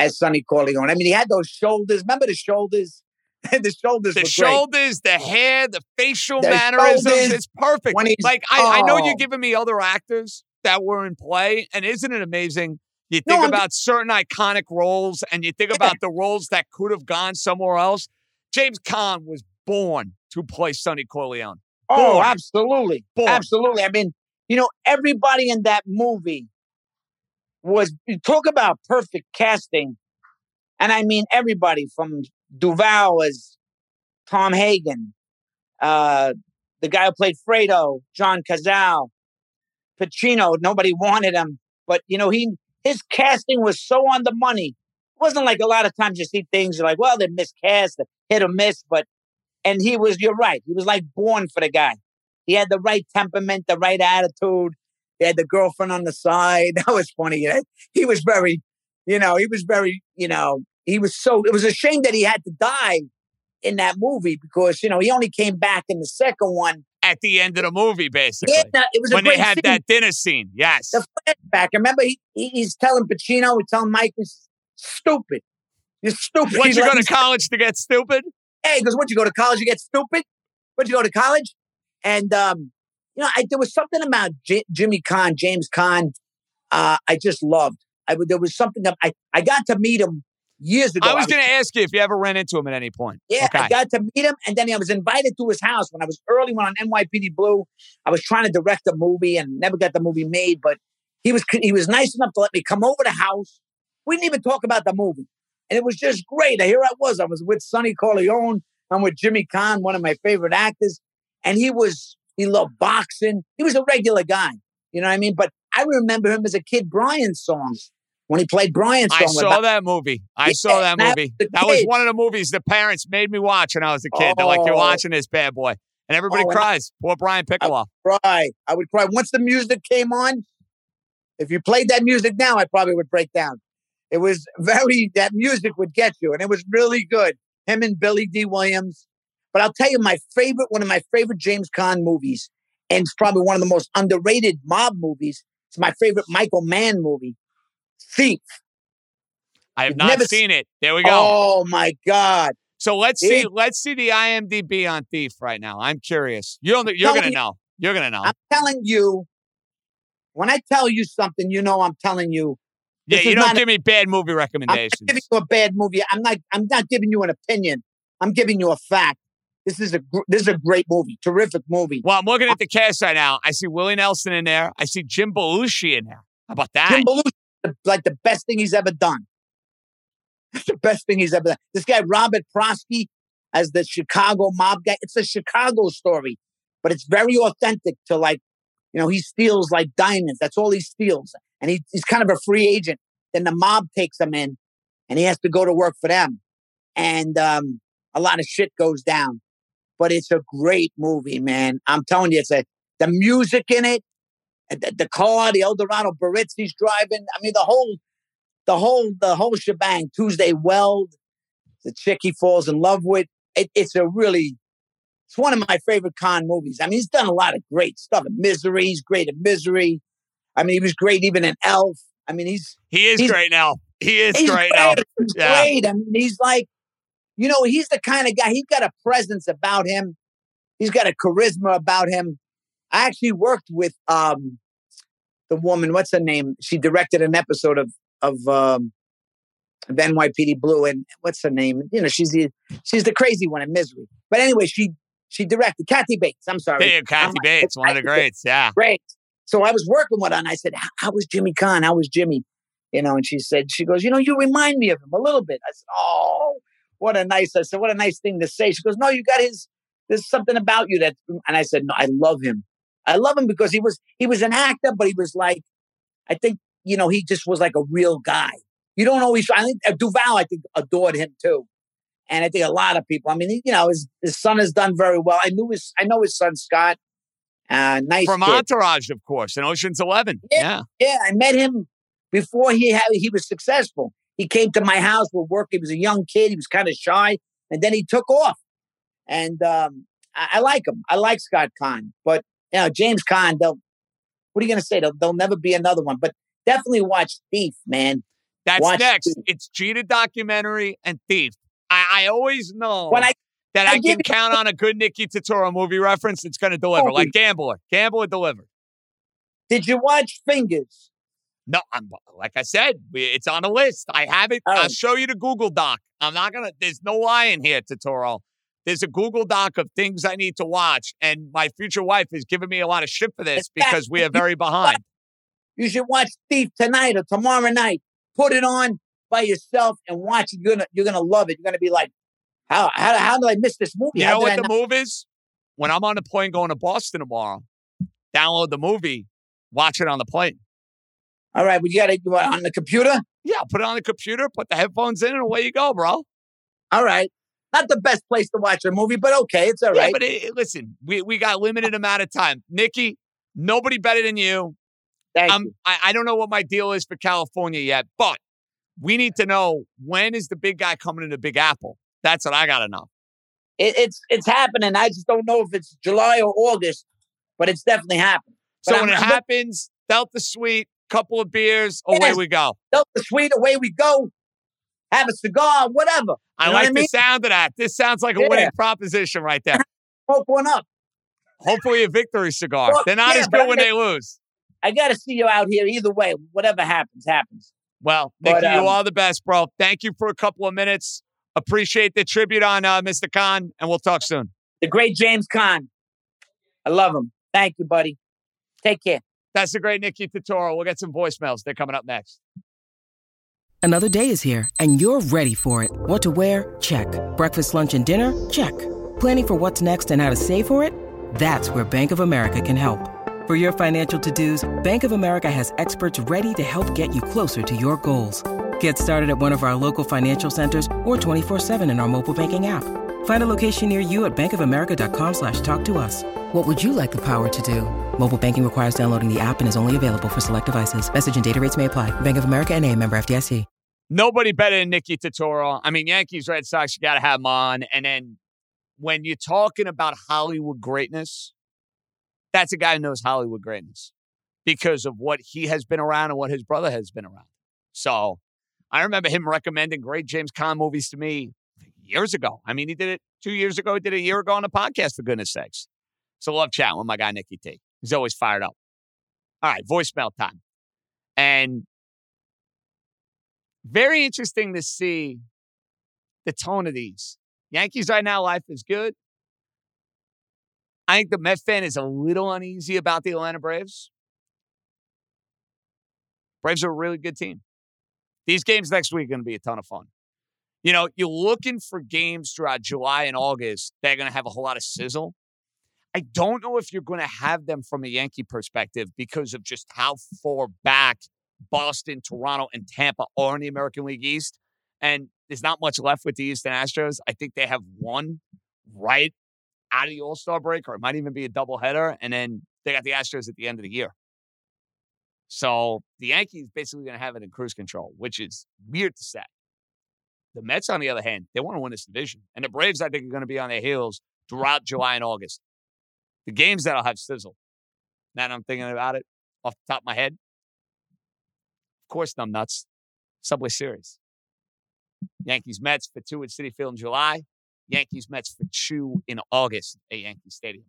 Speaker 4: as Sonny Corleone. I mean, he had those shoulders. Remember the shoulders? the shoulders.
Speaker 2: The shoulders, the hair, the facial the mannerisms. Shoulders, it's perfect. Like I, oh. I, know you're giving me other actors that were in play, and isn't it amazing? You think no, about certain iconic roles, and you think yeah. about the roles that could have gone somewhere else. James Caan was born to play Sonny Corleone.
Speaker 4: Oh, born. Oh, absolutely, born. absolutely. I mean, you know, everybody in that movie was talk about perfect casting. And I mean everybody from Duvall as Tom Hagen, uh, the guy who played Fredo, John Cazale, Pacino, nobody wanted him. But you know, he his casting was so on the money. It wasn't like a lot of times you see things you're like, well, they miscast, hit or miss, but and he was, you're right, he was like born for the guy. He had the right temperament, the right attitude. He had the girlfriend on the side. That was funny. He was very, you know, he was very, you know, he was so, it was a shame that he had to die in that movie because, you know, he only came back in the second one.
Speaker 2: At the end of the movie, basically.
Speaker 4: Yeah, it was
Speaker 2: when they had
Speaker 4: scene.
Speaker 2: that dinner scene. Yes.
Speaker 4: The flashback. Remember, he, he's telling Pacino, he's telling Mike, he's stupid. You're stupid.
Speaker 2: What, you go to college to get stupid?
Speaker 4: Hey, because what, you go to college, you get stupid? What, you go to college? And, um, you know, I, there was something about J- Jimmy Caan, James Caan, uh, I just loved. I, there was something that I, I got to meet him years ago.
Speaker 2: I was, was going to ask you if you ever ran into him at any point.
Speaker 4: Yeah, okay. I got to meet him, and then I was invited to his house when I was early when on NYPD Blue. I was trying to direct a movie and never got the movie made, but he was he was nice enough to let me come over the house. We didn't even talk about the movie, and it was just great. Here I was. I was with Sonny Corleone. I'm with Jimmy Caan, one of my favorite actors, and he was he loved boxing. He was a regular guy. You know what I mean? But I remember him as a kid, Brian's songs. when he played Brian's song.
Speaker 2: I saw
Speaker 4: about,
Speaker 2: that movie. I
Speaker 4: Yeah,
Speaker 2: saw that movie.
Speaker 4: was
Speaker 2: That was one of the movies the parents made me watch when I was a kid. They're like, "You're
Speaker 4: Oh.
Speaker 2: watching this bad boy," and everybody
Speaker 4: Oh, and I-
Speaker 2: cries. Poor Brian Piccolo.
Speaker 4: cry. I would cry. Once the music came on, if you played that music now, I probably would break down. It was very, that music would get you, and it was really good. Him and Billy Dee Williams. But I'll tell you, my favorite, one of my favorite James Caan movies, and it's probably one of the most underrated mob movies. It's my favorite Michael Mann movie, Thief.
Speaker 2: I have
Speaker 4: You've
Speaker 2: not seen it. There we go.
Speaker 4: Oh my God.
Speaker 2: So let's see.
Speaker 4: It-
Speaker 2: Let's see the IMDb on Thief right now. I'm curious. You're you're gonna
Speaker 4: me-
Speaker 2: know. You're gonna know.
Speaker 4: I'm telling you, when I tell you something, you know I'm telling you
Speaker 2: yeah, you don't
Speaker 4: not a-
Speaker 2: give me bad movie recommendations.
Speaker 4: I'm giving you a bad movie. I'm not. I'm not giving you an opinion. I'm giving you a fact. This is a. This is a great movie. Terrific movie.
Speaker 2: well, I'm looking at the cast right now. I see Willie Nelson in there. I see Jim Belushi in there. How about that?
Speaker 4: Jim Belushi, like the best thing he's ever done. The best thing he's ever done. This guy Robert Prosky as the Chicago mob guy. It's a Chicago story, but it's very authentic to like, you know, he steals like diamonds. That's all he steals, and he, he's kind of a free agent. Then the mob takes him in, and he has to go to work for them, and um, a lot of shit goes down. But it's a great movie, man. I'm telling you, it's a the music in it, uh, the, the car, the Eldorado Baritzi's driving. I mean, the whole, the whole, the whole shebang. Tuesday Weld, the chick he falls in love with. It, it's a really, it's one of my favorite Caan movies. I mean, he's done a lot of great stuff. In Misery, he's great in Misery. I mean, he was great even in Elf. I mean, he's
Speaker 2: He is
Speaker 4: He's-
Speaker 2: great now. He is
Speaker 4: he's
Speaker 2: great now.
Speaker 4: He's
Speaker 2: Yeah.
Speaker 4: great. I mean, he's like, you know, he's the kind of guy. He's got a presence about him. He's got a charisma about him. I actually worked with um the woman. What's her name? She directed an episode of of um, of NYPD Blue, and what's her name? You know, she's the she's the crazy one in Misery. But anyway, she she directed Kathy Bates. I'm sorry,
Speaker 2: There, Kathy
Speaker 4: like,
Speaker 2: Bates, one of the
Speaker 4: Bates.
Speaker 2: greats. Yeah.
Speaker 4: great. So I was working with her and I said, "How- How was Jimmy Caan? How was Jimmy? You know, and she said, She goes, You know, you remind me of him a little bit. I said, Oh, what a nice, I said, What a nice thing to say. She goes, No, you got his, there's something about you that, and I said, No, I love him. I love him because he was, he was an actor, but he was like, I think, you know, he just was like a real guy. You don't always, I think uh, Duvall, I think, adored him too. And I think a lot of people, I mean, you know, his, his son has done very well. I knew his, I know his son, Scott. Uh, nice
Speaker 2: From
Speaker 4: kid.
Speaker 2: Entourage, of course, in Ocean's Eleven. Yeah.
Speaker 4: Yeah, I met him before he had he was successful. He came to my house for work. He was a young kid. He was kind of shy, and then he took off. And um, I, I like him. I like Scott Caan, but you know James Caan. They'll what are you going to say? There'll, there'll never be another one. But definitely watch Thief, man.
Speaker 2: That's
Speaker 4: Watch
Speaker 2: next.
Speaker 4: Thief.
Speaker 2: It's Jeter documentary and Thief. I, I always know
Speaker 4: When I
Speaker 2: that
Speaker 4: I
Speaker 2: I, can count on a good Nicky Turturro movie reference. It's going to deliver,
Speaker 4: Oh.
Speaker 2: like Gambler. Gambler delivered.
Speaker 4: did you watch Fingers?
Speaker 2: No, I'm like I said, it's on a list. I have it.
Speaker 4: Oh.
Speaker 2: I'll show you the Google Doc. I'm not gonna. There's no lie in here, Turturro. There's a Google Doc of things I need to watch, and my future wife is giving me a lot of shit for this because we are very behind.
Speaker 4: You should watch Thief tonight or tomorrow night. Put it on by yourself and watch it. You're gonna you're gonna love it. You're gonna be like, how how how did I miss this movie?
Speaker 2: You
Speaker 4: How
Speaker 2: know
Speaker 4: did I
Speaker 2: what the
Speaker 4: not-
Speaker 2: move is? When I'm on the plane going to Boston tomorrow, download the movie, watch it on the plane.
Speaker 4: All right, but you got it on the computer.
Speaker 2: Yeah, put it on the computer, put the headphones in, and away you go, bro.
Speaker 4: All right, not the best place to watch a movie, but okay, it's all
Speaker 2: yeah,
Speaker 4: right.
Speaker 2: but it, listen, we, we got limited amount of time. Nicky, nobody better than you.
Speaker 4: Thank
Speaker 2: Um,
Speaker 4: you.
Speaker 2: I, I don't know what my deal is for California yet, but we need to know when is the big guy coming to the Big Apple. That's what I got to know.
Speaker 4: It, it's it's happening. I just don't know if it's July or August, but it's definitely happening.
Speaker 2: So
Speaker 4: But
Speaker 2: when
Speaker 4: I'm-
Speaker 2: it
Speaker 4: I'm-
Speaker 2: happens, Delta Suite, couple of beers, away
Speaker 4: Yes.
Speaker 2: we go.
Speaker 4: Delta sweet, away we go. Have a cigar, whatever.
Speaker 2: I
Speaker 4: You know
Speaker 2: like
Speaker 4: what I
Speaker 2: the sound of that. This sounds like a
Speaker 4: Yeah.
Speaker 2: winning proposition right there.
Speaker 4: Smoke one up.
Speaker 2: Hopefully a victory cigar.
Speaker 4: Well,
Speaker 2: They're not
Speaker 4: yeah,
Speaker 2: as good when
Speaker 4: gonna-
Speaker 2: they lose.
Speaker 4: I got to see you out here either way. Whatever happens, happens.
Speaker 2: Well,
Speaker 4: But,
Speaker 2: Nicky, you
Speaker 4: um,
Speaker 2: are the best, bro. Thank you for a couple of minutes. Appreciate the tribute on uh, Mr. Caan, and we'll talk soon.
Speaker 4: The great James Caan. I love him. Thank you, buddy. Take care.
Speaker 2: That's the great Nicky Turturro. We'll get some voicemails. They're coming up next.
Speaker 5: Another day is here, and you're ready for it. What to wear? Check. Breakfast, lunch, and dinner? Check. Planning for what's next and how to save for it? That's where Bank of America can help. For your financial to-dos, Bank of America has experts ready to help get you closer to your goals. Get started at one of our local financial centers or 24-7 in our mobile banking app. Find a location near you at bankofamerica.com slash talk to us. What would you like the power to do? Mobile banking requires downloading the app and is only available for select devices. Message and data rates may apply. Bank of America and a member FDIC.
Speaker 2: Nobody better than Nicky Turturro. I mean, Yankees, Red Sox, you got to have him on. And then when you're talking about Hollywood greatness, that's a guy who knows Hollywood greatness because of what he has been around and what his brother has been around. So I remember him recommending great James Caan movies to me years ago. I mean, he did it two years ago. He did it a year ago on a podcast, for goodness sakes. So love chatting with my guy, Nicky T. He's always fired up. All right, voicemail time. And very interesting to see the tone of these. Yankees right now, life is good. I think the Met fan is a little uneasy about the Atlanta Braves. Braves are a really good team. These games next week are going to be a ton of fun. You know, you're looking for games throughout July and August that are going to have a whole lot of sizzle. I don't know if you're going to have them from a Yankee perspective because of just how far back Boston, Toronto, and Tampa are in the American League East. And there's not much left with the Houston Astros. I think they have one right out of the All Star break, or it might even be a doubleheader. And then they got the Astros at the end of the year. So the Yankees basically going to have it in cruise control, which is weird to say. The Mets, on the other hand, they want to win this division. And the Braves, I think, are going to be on their heels throughout July and August. The games that'll have sizzle. Now I'm thinking about it off the top of my head. Of course, I'm nuts. Subway Series. Yankees Mets for two at Citi Field in July. Yankees Mets for two in August at Yankee Stadium.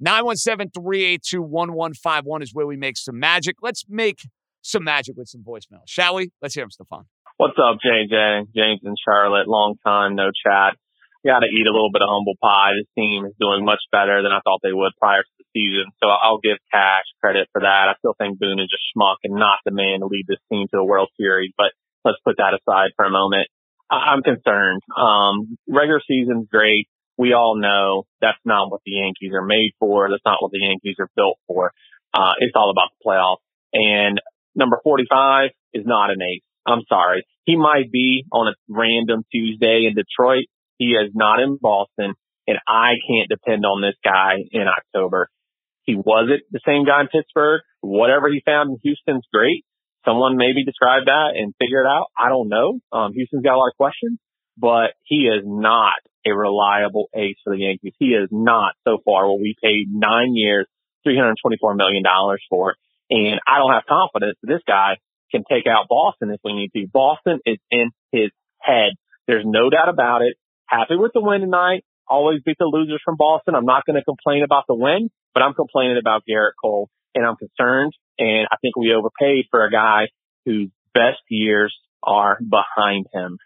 Speaker 2: 917 382 1151 is where we make some magic. Let's make some magic with some voicemail, shall we? Let's hear them, Stefan.
Speaker 6: What's up, JJ? James in Charlotte. Long time, no chat. Got to eat a little bit of humble pie. This team is doing much better than I thought they would prior to the season. So I'll give Cash credit for that. I still think Boone is a schmuck and not the man to lead this team to a World Series, but let's put that aside for a moment. I'm concerned. Um, regular season's great. We all know that's not what the Yankees are made for. That's not what the Yankees are built for. Uh, it's all about the playoffs. And number 45 is not an ace. I'm sorry. He might be on a random Tuesday in Detroit. He is not in Boston. And I can't depend on this guy in October. He wasn't the same guy in Pittsburgh. Whatever he found in Houston's great someone maybe describe that and figure it out. I don't know. Um, Houston's got a lot of questions, but he is not a reliable ace for the Yankees. He is not so far what we paid nine years, $324 million for. And I don't have confidence that this guy can take out Boston if we need to. Boston is in his head. There's no doubt about it. Happy with the win tonight. Always beat the losers from Boston. I'm not going to complain about the win, but I'm complaining about Gerrit Cole and I'm concerned. And I think we overpaid for a guy whose best years are behind him.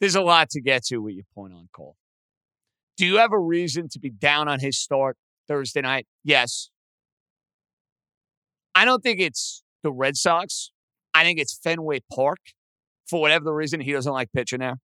Speaker 2: There's a lot to get to with your point on Cole. Do you have a reason to be down on his start Thursday night? Yes. I don't think it's the Red Sox. I think it's Fenway Park. For whatever the reason, he doesn't like pitching there.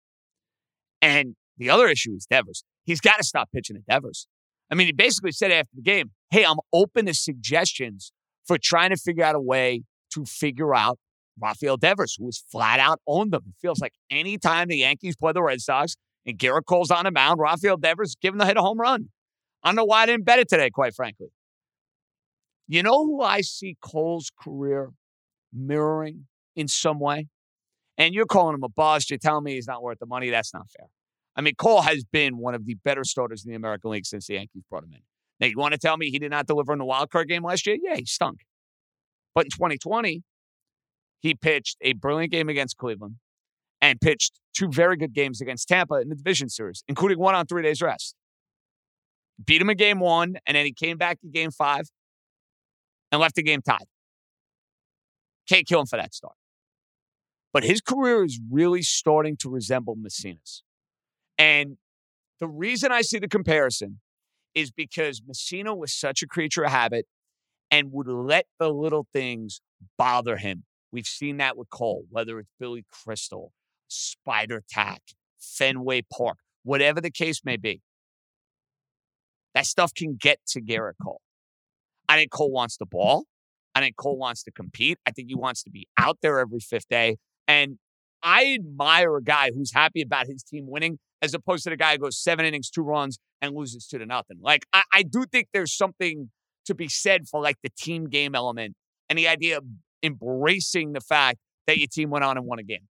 Speaker 2: And the other issue is Devers. He's got to stop pitching at Devers. I mean, he basically said after the game, hey, I'm open to suggestions for trying to figure out a way to figure out Rafael Devers, who has flat out owned them. It feels like anytime the Yankees play the Red Sox and Gerrit Cole's on the mound, Rafael Devers giving the hit a home run. I don't know why I didn't bet it today, quite frankly. You know who I see Cole's career mirroring in some way? And you're calling him a bust. You're telling me he's not worth the money. That's not fair. I mean, Cole has been one of the better starters in the American League since the Yankees brought him in. Now, you want to tell me he did not deliver in the wild card game last year? Yeah, he stunk. But in 2020, he pitched a brilliant game against Cleveland and pitched two very good games against Tampa in the division series, including one on three days rest. Beat him in game one, and then he came back in game five and left the game tied. Can't kill him for that start. But his career is really starting to resemble Mussina's. And the reason I see the comparison is because Mussina was such a creature of habit and would let the little things bother him. We've seen that with Cole, whether it's Billy Crystal, Spider Tack, Fenway Park. whatever the case may be. That stuff can get to Gerrit Cole. I think Cole wants the ball. I think Cole wants to compete. I think he wants to be out there every fifth day. And I admire a guy who's happy about his team winning as opposed to the guy who goes seven innings, two runs, and loses two to nothing. Like, I, I do think there's something to be said for like the team game element and the idea of embracing the fact that your team went on and won a game.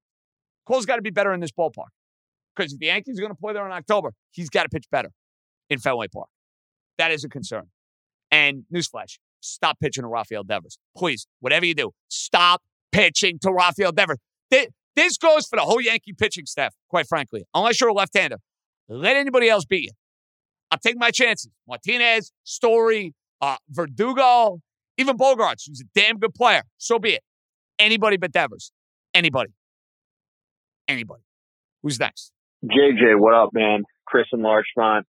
Speaker 2: Cole's got to be better in this ballpark because if the Yankees are going to play there in October, he's got to pitch better in Fenway Park. That is a concern. And newsflash, stop pitching to Rafael Devers. Please, whatever you do, stop pitching to Rafael Devers. This goes for the whole Yankee pitching staff, quite frankly. Unless you're a left-hander, let anybody else beat you. I'll take my chances. Martinez, Story, uh, Verdugo, even Bogaerts, who's a damn good player. So be it. Anybody but Devers. Anybody. Anybody. Who's next?
Speaker 7: JJ, what up, man? Chris and Larchmont.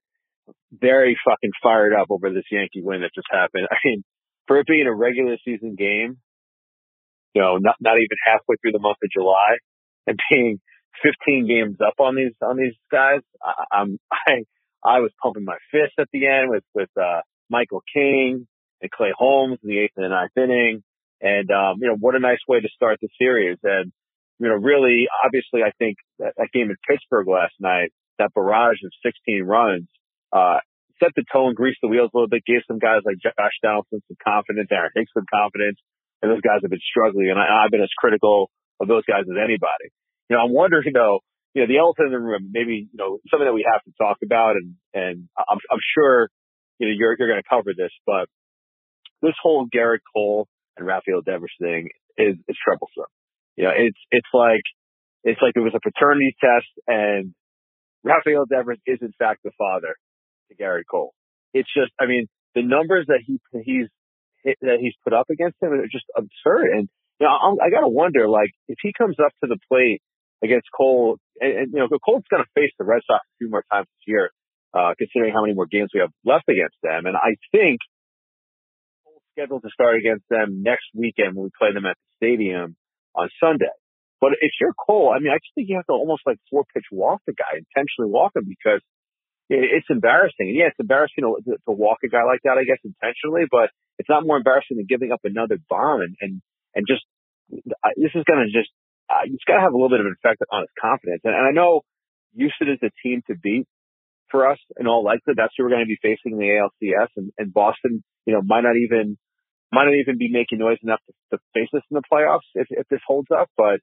Speaker 7: Very fucking fired up over this Yankee win that just happened. I mean, for it being a regular season game, you know, not not even halfway through the month of July, and being 15 games up on these on these guys, I, I'm I I was pumping my fist at the end with with uh, Michael King and Clay Holmes in the eighth and the ninth inning, and um, you know what a nice way to start the series. And you know, really, obviously, I think that, that game in Pittsburgh last night, that barrage of 16 runs, uh, set the tone, greased the wheels a little bit, gave some guys like Josh Donaldson some confidence, Aaron Hicks some confidence, and those guys have been struggling. And I, I've been as critical of those guys as anybody. You know, I'm wondering, though, you know, the elephant in the room, maybe, you know, something that we have to talk about, and, and I'm, I'm sure, you know, you're, you're going to cover this, but this whole Gerrit Cole and Rafael Devers thing is, is troublesome. You know, it's, it's like, it's like it was a paternity test and Rafael Devers is in fact the father to Gerrit Cole. It's just, I mean, the numbers that he, he's, that he's put up against him are just absurd. And, you know, I'm, I got to wonder, like, if he comes up to the plate against Cole, and, and you know, Cole's going to face the Red Sox a few more times this year, uh, considering how many more games we have left against them. And I think Cole's scheduled to start against them next weekend when we play them at the stadium on Sunday. But if you're Cole, I mean, I just think you have to almost like four pitch walk the guy, intentionally walk him because it's embarrassing. And yeah, it's embarrassing to, to, walk a guy like that, I guess, intentionally, but it's not more embarrassing than giving up another bomb and, and, and just, this is going to just, uh, it's got to have a little bit of an effect on his confidence. And, and I know Houston is the team to beat for us in all likelihood. That's who we're going to be facing in the ALCS and, and Boston, you know, might not even might not even be making noise enough to, to face us in the playoffs if, if this holds up. But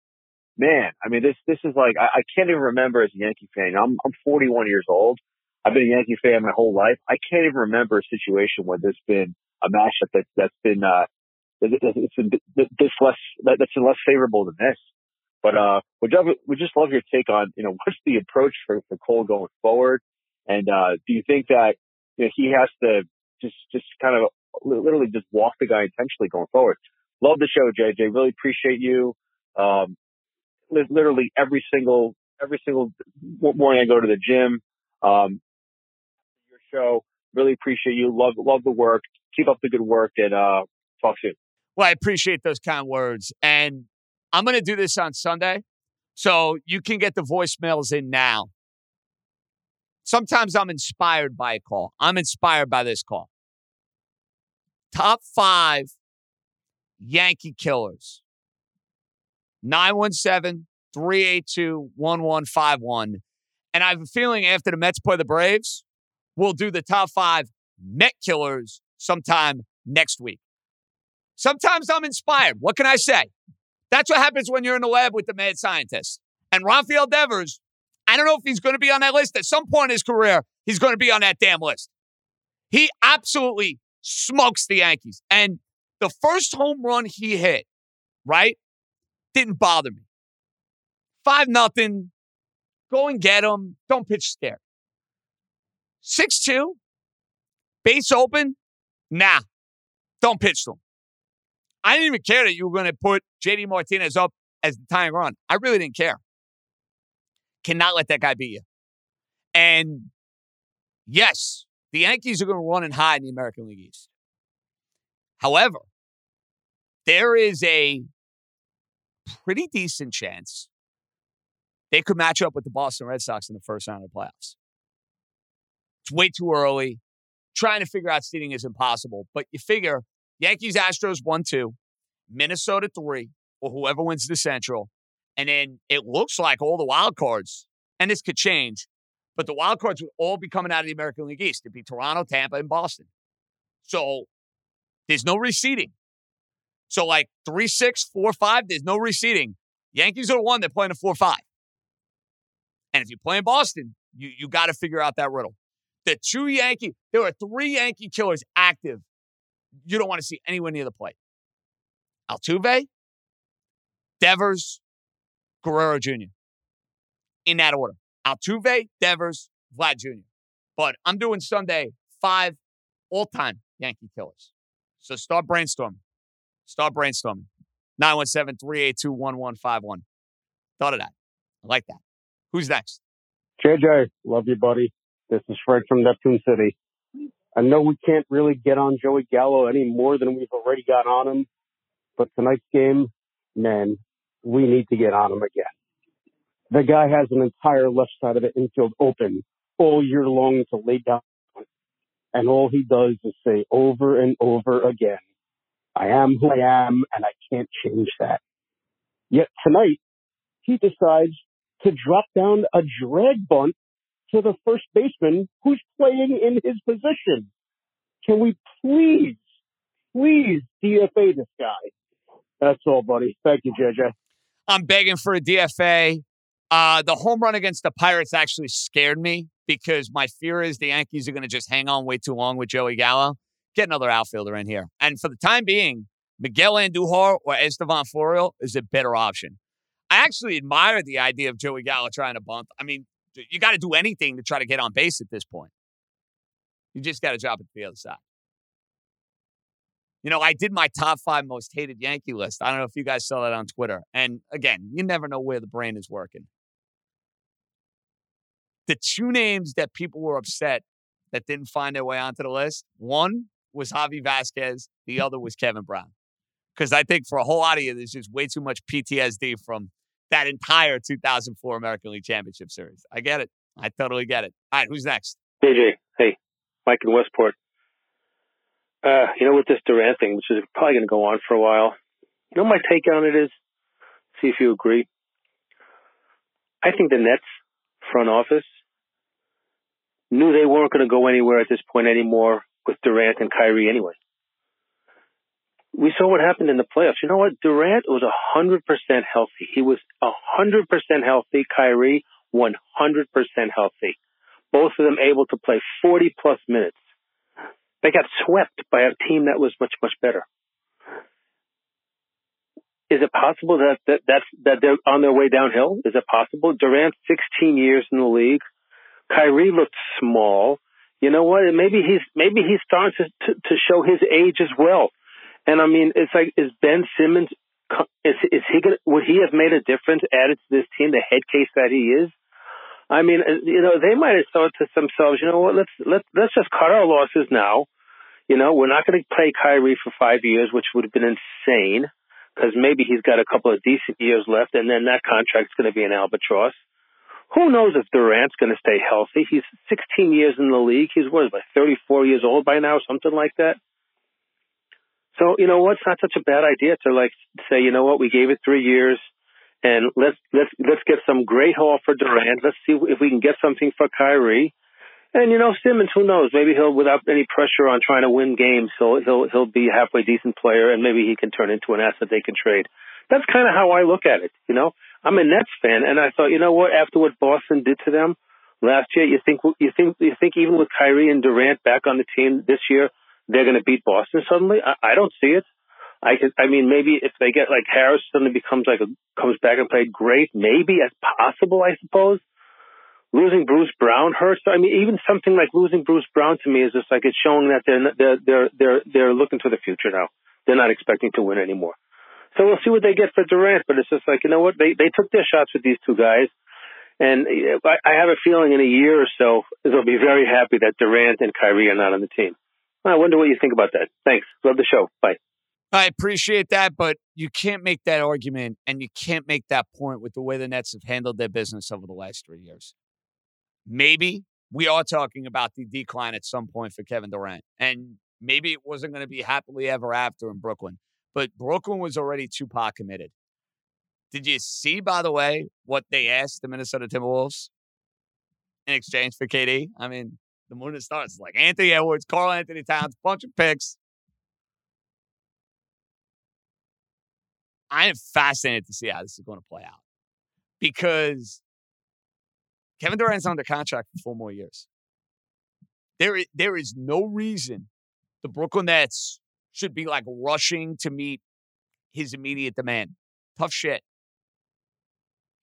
Speaker 7: man, I mean, this, this is like, I, I can't even remember as a Yankee fan. I'm, I'm 41 years old. I've been a Yankee fan my whole life. I can't even remember a situation where there's been a matchup that, that's been, uh, it's been this less, that's been less favorable than this. But, uh, would, you, just love your take on, you know, what's the approach for, for Cole going forward? And, uh, do you think that, you know, he has to just, just kind of literally just walk the guy intentionally going forward. Love the show, JJ. Really appreciate you. Um, literally every single every single morning I go to the gym. Um, show. Really appreciate you. Love love the work. Keep up the good work and uh, talk soon.
Speaker 2: Well, I appreciate those kind words, and I'm going to do this on Sunday, so you can get the voicemails in now. Sometimes I'm inspired by a call. I'm inspired by this call top five Yankee killers. 917 382 1151. And I have a feeling after the Mets play the Braves, we'll do the top five Met killers sometime next week. Sometimes I'm inspired. What can I say? That's what happens when you're in the lab with the mad scientist. And Rafael Devers, I don't know if he's going to be on that list. At some point in his career, he's going to be on that damn list. He absolutely smokes the Yankees. And the first home run he hit, right, didn't bother me. Five nothing. Go and get him. Don't pitch scared. Six two. Base open. Nah. Don't pitch them. I didn't even care that you were going to put JD Martinez up as the tying run. I really didn't care. Cannot let that guy beat you. And yes, the Yankees are going to run and hide in the American League East. However, there is a pretty decent chance they could match up with the Boston Red Sox in the first round of the playoffs. It's way too early. Trying to figure out seeding is impossible. But you figure Yankees, Astros, 1 2, Minnesota, 3, or whoever wins the Central. And then it looks like all the wild cards, and this could change, but the wild cards would all be coming out of the American League East. It'd be Toronto, Tampa, and Boston. So there's no reseeding. So like three, six, four, five, there's no reseeding. Yankees are one, they're playing a four, five. And if you're playing Boston, you, you got to figure out that riddle. The two Yankee, there are three Yankee killers active. You don't want to see anywhere near the plate. Altuve, Devers, Guerrero Jr. In that order. Altuve, Devers, Vlad Jr. But I'm doing Sunday five all time Yankee killers. So start brainstorming. Start brainstorming. 917 382 1151. Thought of that. I like that. Who's next?
Speaker 8: JJ, love you, buddy. This is Fred from Neptune City. I know we can't really get on Joey Gallo any more than we've already got on him, but tonight's game, man, we need to get on him again. The guy has an entire left side of the infield open all year long to lay down. And all he does is say over and over again, I am who I am and I can't change that. Yet tonight, he decides to drop down a drag bunt to the first baseman who's playing in his position. Can we please, please DFA this guy? That's all, buddy. Thank you, JJ.
Speaker 2: I'm begging for a DFA. Uh, the home run against the Pirates actually scared me because my fear is the Yankees are going to just hang on way too long with Joey Gallo. Get another outfielder in here. And for the time being, Miguel Andujar or Estevan Florial is a better option. I actually admire the idea of Joey Gallo trying to bunt. I mean, you got to do anything to try to get on base at this point. You just got to drop it to the other side. You know, I did my top five most hated Yankee list. I don't know if you guys saw that on Twitter. And again, you never know where the brain is working. The two names that people were upset that didn't find their way onto the list one was Javi Vazquez, the other was Kevin Brown. Because I think for a whole lot of you, there's just way too much PTSD from that entire 2004 American League Championship Series. I get it. I totally get it. All right, who's next?
Speaker 9: JJ, hey, Mike in Westport. Uh, you know, with this Durant thing, which is probably going to go on for a while, you know, my take on it is, see if you agree. I think the Nets front office knew they weren't going to go anywhere at this point anymore with Durant and Kyrie anyway. We saw what happened in the playoffs. You know what? Durant was 100% healthy. He was 100% healthy. Kyrie, 100% healthy. Both of them able to play 40 plus minutes. They got swept by a team that was much, much better. Is it possible that, that that's that they're on their way downhill? Is it possible? Durant, 16 years in the league. Kyrie looked small. You know what? Maybe he's maybe he's starting to, to, to show his age as well. And I mean, it's like is Ben Simmons is is he gonna would he have made a difference added to this team the head case that he is? I mean, uh, you know, they might have thought to themselves, you know what? Let's let's let's just cut our losses now. You know, we're not going to play Kyrie for five years, which would have been insane because maybe he's got a couple of decent years left, and then that contract's going to be an albatross. Who knows if Durant's going to stay healthy? He's 16 years in the league. He's what, like 34 years old by now, something like that. So you know what? It's not such a bad idea to like say, you know what? We gave it three years, and let's let's let's get some great haul for Durant. Let's see if we can get something for Kyrie. And you know Simmons, who knows? Maybe he'll, without any pressure on trying to win games, he'll he'll he'll be a halfway decent player, and maybe he can turn into an asset they can trade. That's kind of how I look at it. You know, I'm a Nets fan, and I thought, you know what? After what Boston did to them last year, you think you think you think even with Kyrie and Durant back on the team this year, they're going to beat Boston suddenly? I, I don't see it. I could, I mean, maybe if they get like Harris suddenly becomes like a, comes back and played great, maybe as possible, I suppose. Losing Bruce Brown hurts. I mean, even something like losing Bruce Brown to me is just like it's showing that they're they're they're they're they're looking to the future now. They're not expecting to win anymore. So we'll see what they get for Durant. But it's just like you know what they they took their shots with these two guys, and I, I have a feeling in a year or so they'll be very happy that Durant and Kyrie are not on the team. I wonder what you think about that. Thanks. Love the show. Bye.
Speaker 2: I appreciate that, but you can't make that argument and you can't make that point with the way the Nets have handled their business over the last three years. Maybe we are talking about the decline at some point for Kevin Durant. And maybe it wasn't going to be happily ever after in Brooklyn, but Brooklyn was already Tupac committed. Did you see, by the way, what they asked the Minnesota Timberwolves in exchange for KD? I mean, the moon and stars like Anthony Edwards, Karl-Anthony Towns, bunch of picks. I am fascinated to see how this is going to play out because Kevin Durant's under contract for four more years. There, is, there is no reason the Brooklyn Nets should be like rushing to meet his immediate demand. Tough shit.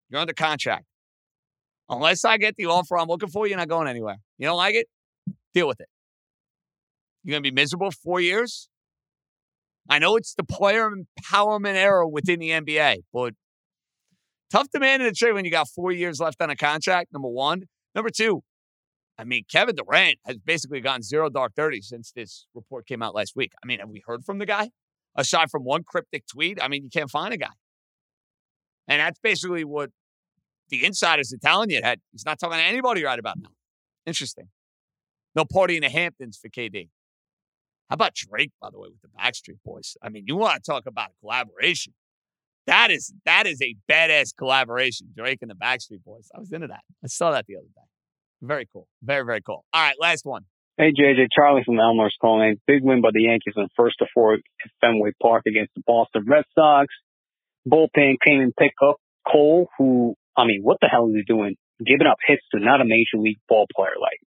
Speaker 2: You're under contract. Unless I get the offer I'm looking for, you're not going anywhere. You don't like it? Deal with it. You're going to be miserable four years? I know it's the player empowerment era within the NBA, but tough demand in a trade when you got four years left on a contract, number one. Number two, I mean, Kevin Durant has basically gotten zero dark 30 since this report came out last week. I mean, have we heard from the guy? Aside from one cryptic tweet, I mean, you can't find a guy. And that's basically what the insiders are telling you. That he's not talking to anybody right about now. Interesting. No party in the Hamptons for KD. How about Drake, by the way, with the Backstreet Boys? I mean, you want to talk about a collaboration. That is that is a badass collaboration, Drake and the Backstreet Boys. I was into that. I saw that the other day. Very cool. Very, very cool. All right, last one.
Speaker 10: Hey, JJ, Charlie from Elmer's calling. Big win by the Yankees in first to four at Fenway Park against the Boston Red Sox. Bullpen came and picked up Cole, who, I mean, what the hell is he doing? Giving up hits to not a major league ball player like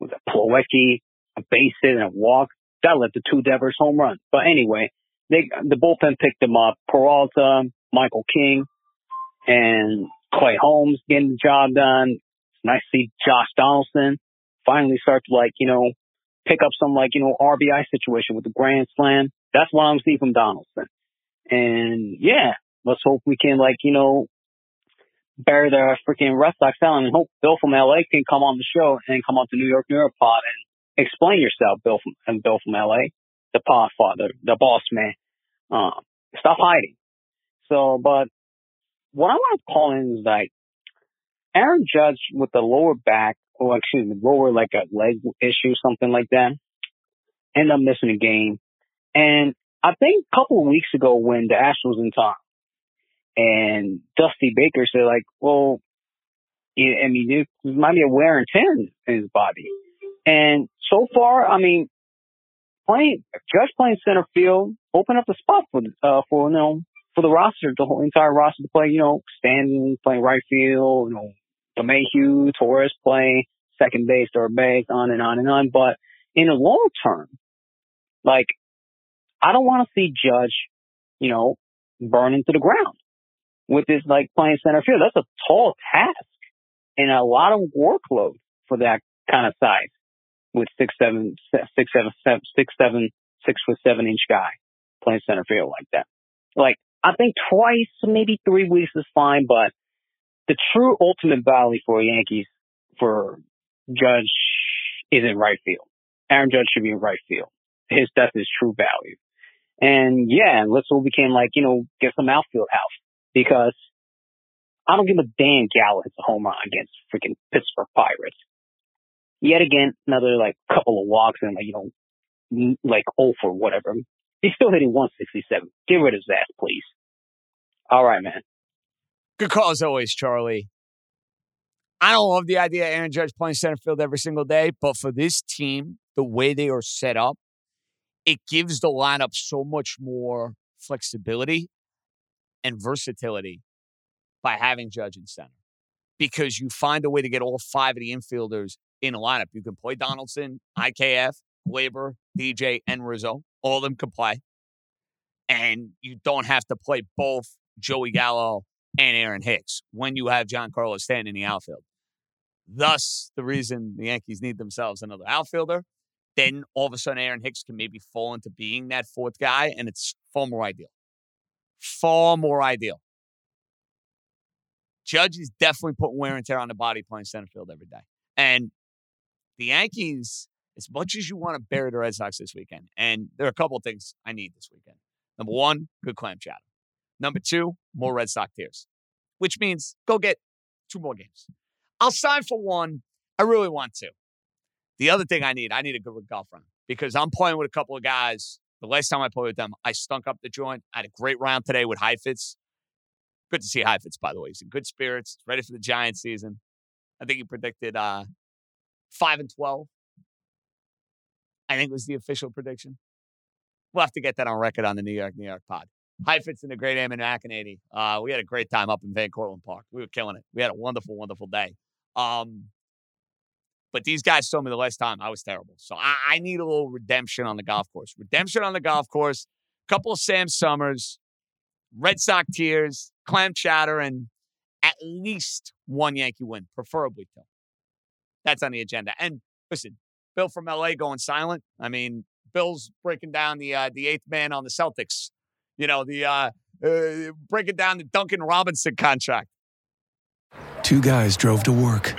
Speaker 10: with a Plawecki, a base hit, and a walk. That led to two Devers home runs. But anyway, they the bullpen picked them up. Peralta, Michael King, and Clay Holmes getting the job done. Nice to see Josh Donaldson finally start to like, you know, pick up some like, you know, RBI situation with the grand slam. That's what I'm seeing from Donaldson. And yeah, let's hope we can like, you know, bear their freaking Red down and hope Bill from LA can come on the show and come on to New York, New York pod and explain yourself, Bill from, and Bill from LA, the pod father, the boss man. Um, stop hiding. So, but what I want to call in is like Aaron Judge with the lower back, or excuse me, lower like a leg issue, something like that, end up missing a game. And I think a couple of weeks ago when the Astros in time, and Dusty Baker said like, well, I mean, it might be a wear and tear in his body. And so far, I mean, playing Judge playing center field, open up the spot for uh for you know for the roster, the whole entire roster to play. You know, Stanton playing right field, you know, LeMahieu, Torres playing second base, third base, on and on and on. But in the long term, like I don't want to see Judge, you know, burn into the ground with this like playing center field. That's a tall task and a lot of workload for that kind of size with six seven six seven six seven six foot seven inch guy playing center field like that. Like I think twice, maybe three weeks is fine, but the true ultimate value for Yankees for Judge is in right field. Aaron Judge should be in right field. His that's his true value. And yeah, and we can like, you know, get some outfield help because I don't give a damn Gallo hits a home run against freaking Pittsburgh Pirates. Yet again, another like couple of walks and like, you know, like 0 for whatever. He's still hitting 167. Get rid of his ass, please. All right, man.
Speaker 2: Good call as always, Charlie. I don't love the idea of Aaron Judge playing center field every single day, but for this team, the way they are set up, it gives the lineup so much more flexibility and versatility by having Judge in center because you find a way to get all five of the infielders in a lineup. You can play Donaldson, IKF, Gleyber, DJ, and Rizzo. All of them can play. And you don't have to play both Joey Gallo and Aaron Hicks when you have Giancarlo Stanton in the outfield. Thus, the reason the Yankees need themselves another outfielder. Then all of a sudden, Aaron Hicks can maybe fall into being that fourth guy, and it's far more ideal. Far more ideal. Judge is definitely putting wear and tear on the body playing center field every day. And the Yankees, as much as you want to bury the Red Sox this weekend, and there are a couple of things I need this weekend. Number one, good clam chowder. Number two, more Red Sox tears, which means go get two more games. I'll sign for one. I really want to. The other thing I need, I need a good golf round because I'm playing with a couple of guys. The last time I played with them, I stunk up the joint. I had a great round today with Heifetz. Good to see Heifetz, by the way. He's in good spirits, ready for the Giant season. I think he predicted uh, 5 and 12. I think it was the official prediction. We'll have to get that on record on the New York, New York pod. Heifetz and the great Eamon McAnaney. Uh, we had a great time up in Van Cortlandt Park. We were killing it. We had a wonderful, wonderful day. Um, but these guys told me the last time I was terrible. So I, I need a little redemption on the golf course. Redemption on the golf course. A couple of Sam Summers, Red Sox tears, clam chowder, and at least one Yankee win, preferably two. That's on the agenda. And listen, Bill from LA going silent. I mean, Bill's breaking down the uh, the eighth man on the Celtics. You know, the uh, uh, breaking down the Duncan Robinson contract.
Speaker 11: Two guys drove to work.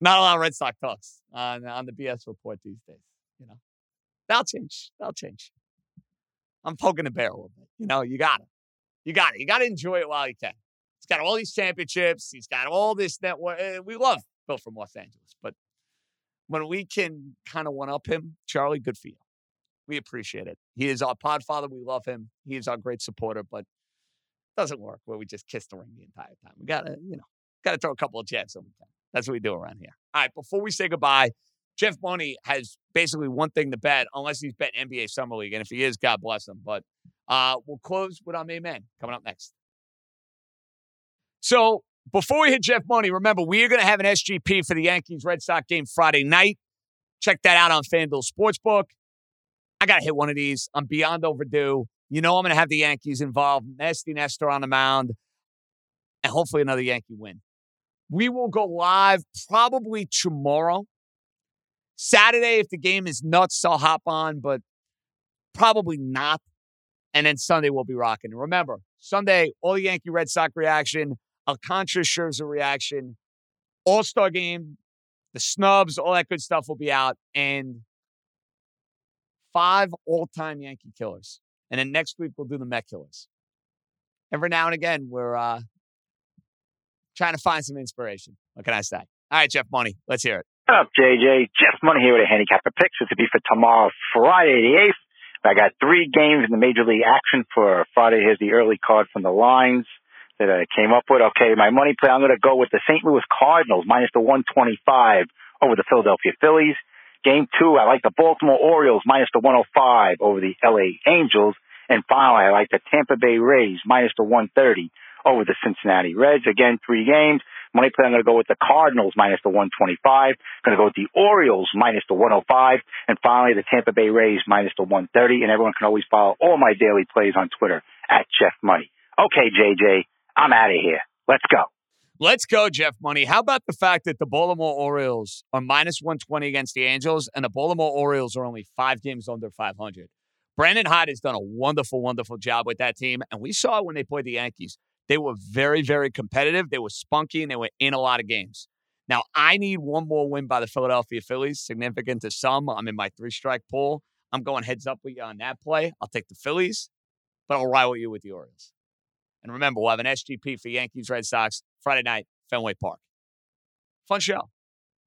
Speaker 2: Not a lot of Red Sox talks on, on the BS report these days. You know, that'll change. That'll change. I'm poking the bear a little bit. You know, you got it. You got it. You got to enjoy it while you can. He's got all these championships. He's got all this network. Eh, we love Bill from Los Angeles, but when we can kind of one up him, Charlie, good for you. We appreciate it. He is our podfather. We love him. He is our great supporter, but it doesn't work where we just kiss the ring the entire time. We gotta, you know, gotta throw a couple of jabs when we. That's what we do around here. All right, before we say goodbye, Jeff Money has basically one thing to bet, unless he's bet NBA Summer League. And if he is, God bless him. But uh, we'll close with our main man coming up next. So before we hit Jeff Money, remember, we are going to have an SGP for the Yankees Red Sox game Friday night. Check that out on FanDuel Sportsbook. I got to hit one of these. I'm beyond overdue. You know, I'm going to have the Yankees involved. Nasty Nestor on the mound, and hopefully another Yankee win. We will go live probably tomorrow. Saturday, if the game is nuts, I'll hop on, but probably not. And then Sunday, we'll be rocking. Remember, Sunday, all Yankee Red Sox reaction, Alcantara Scherzer reaction, All Star game, the snubs, all that good stuff will be out. And five all time Yankee killers. And then next week, we'll do the Met killers. Every now and again, we're uh, trying to find some inspiration. What can I say? All right, Jeff Money, let's hear it.
Speaker 12: What up, JJ? Jeff Money here with a handicapper picks. It to be for tomorrow, Friday the 8th. I got three games in the Major League action for Friday. Here's the early card from the lines that I came up with. Okay, my money play, I'm going to go with the St. Louis Cardinals minus the 125 over the Philadelphia Phillies. Game two, I like the Baltimore Orioles minus the 105 over the LA Angels. And finally, I like the Tampa Bay Rays minus the 130 Oh, over the Cincinnati Reds. Again, three games. Money play, I'm going to go with the Cardinals minus the 125. Going to go with the Orioles minus the 105. And finally, the Tampa Bay Rays minus the 130. And everyone can always follow all my daily plays on Twitter at Jeff Money. Okay, JJ, I'm out of here. Let's go.
Speaker 2: Let's go, Jeff Money. How about the fact that the Baltimore Orioles are minus 120 against the Angels and the Baltimore Orioles are only five games under 500? Brandon Hyde has done a wonderful, wonderful job with that team. And we saw it when they played the Yankees. They were very, very competitive. They were spunky and they were in a lot of games. Now, I need one more win by the Philadelphia Phillies, significant to some. I'm in my three strike pool. I'm going heads up with you on that play. I'll take the Phillies, but I'll ride with you with the Orioles. And remember, we'll have an SGP for Yankees Red Sox Friday night, Fenway Park. Fun show.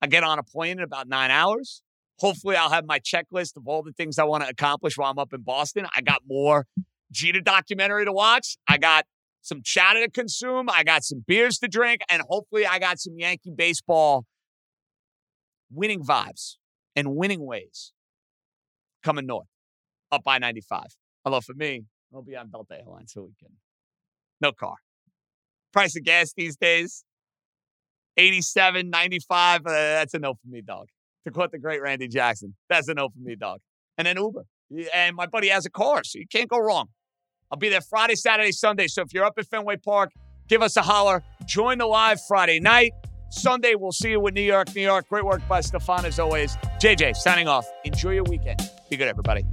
Speaker 2: I get on a plane in about nine hours. Hopefully, I'll have my checklist of all the things I want to accomplish while I'm up in Boston. I got more Jeter documentary to watch. I got some chatter to consume. I got some beers to drink, and hopefully, I got some Yankee baseball winning vibes and winning ways coming north up by 95. Although for me, I'll be on Delta Airlines so we can. No car. Price of gas these days, 87, 95. Uh, that's a no for me, dog. To quote the great Randy Jackson, that's a no for me, dog. And then Uber. And my buddy has a car, so you can't go wrong. I'll be there Friday, Saturday, Sunday. So if you're up at Fenway Park, give us a holler. Join the live Friday night. Sunday, we'll see you with New York, New York. Great work by Stefan as always. JJ signing off. Enjoy your weekend. Be good, everybody.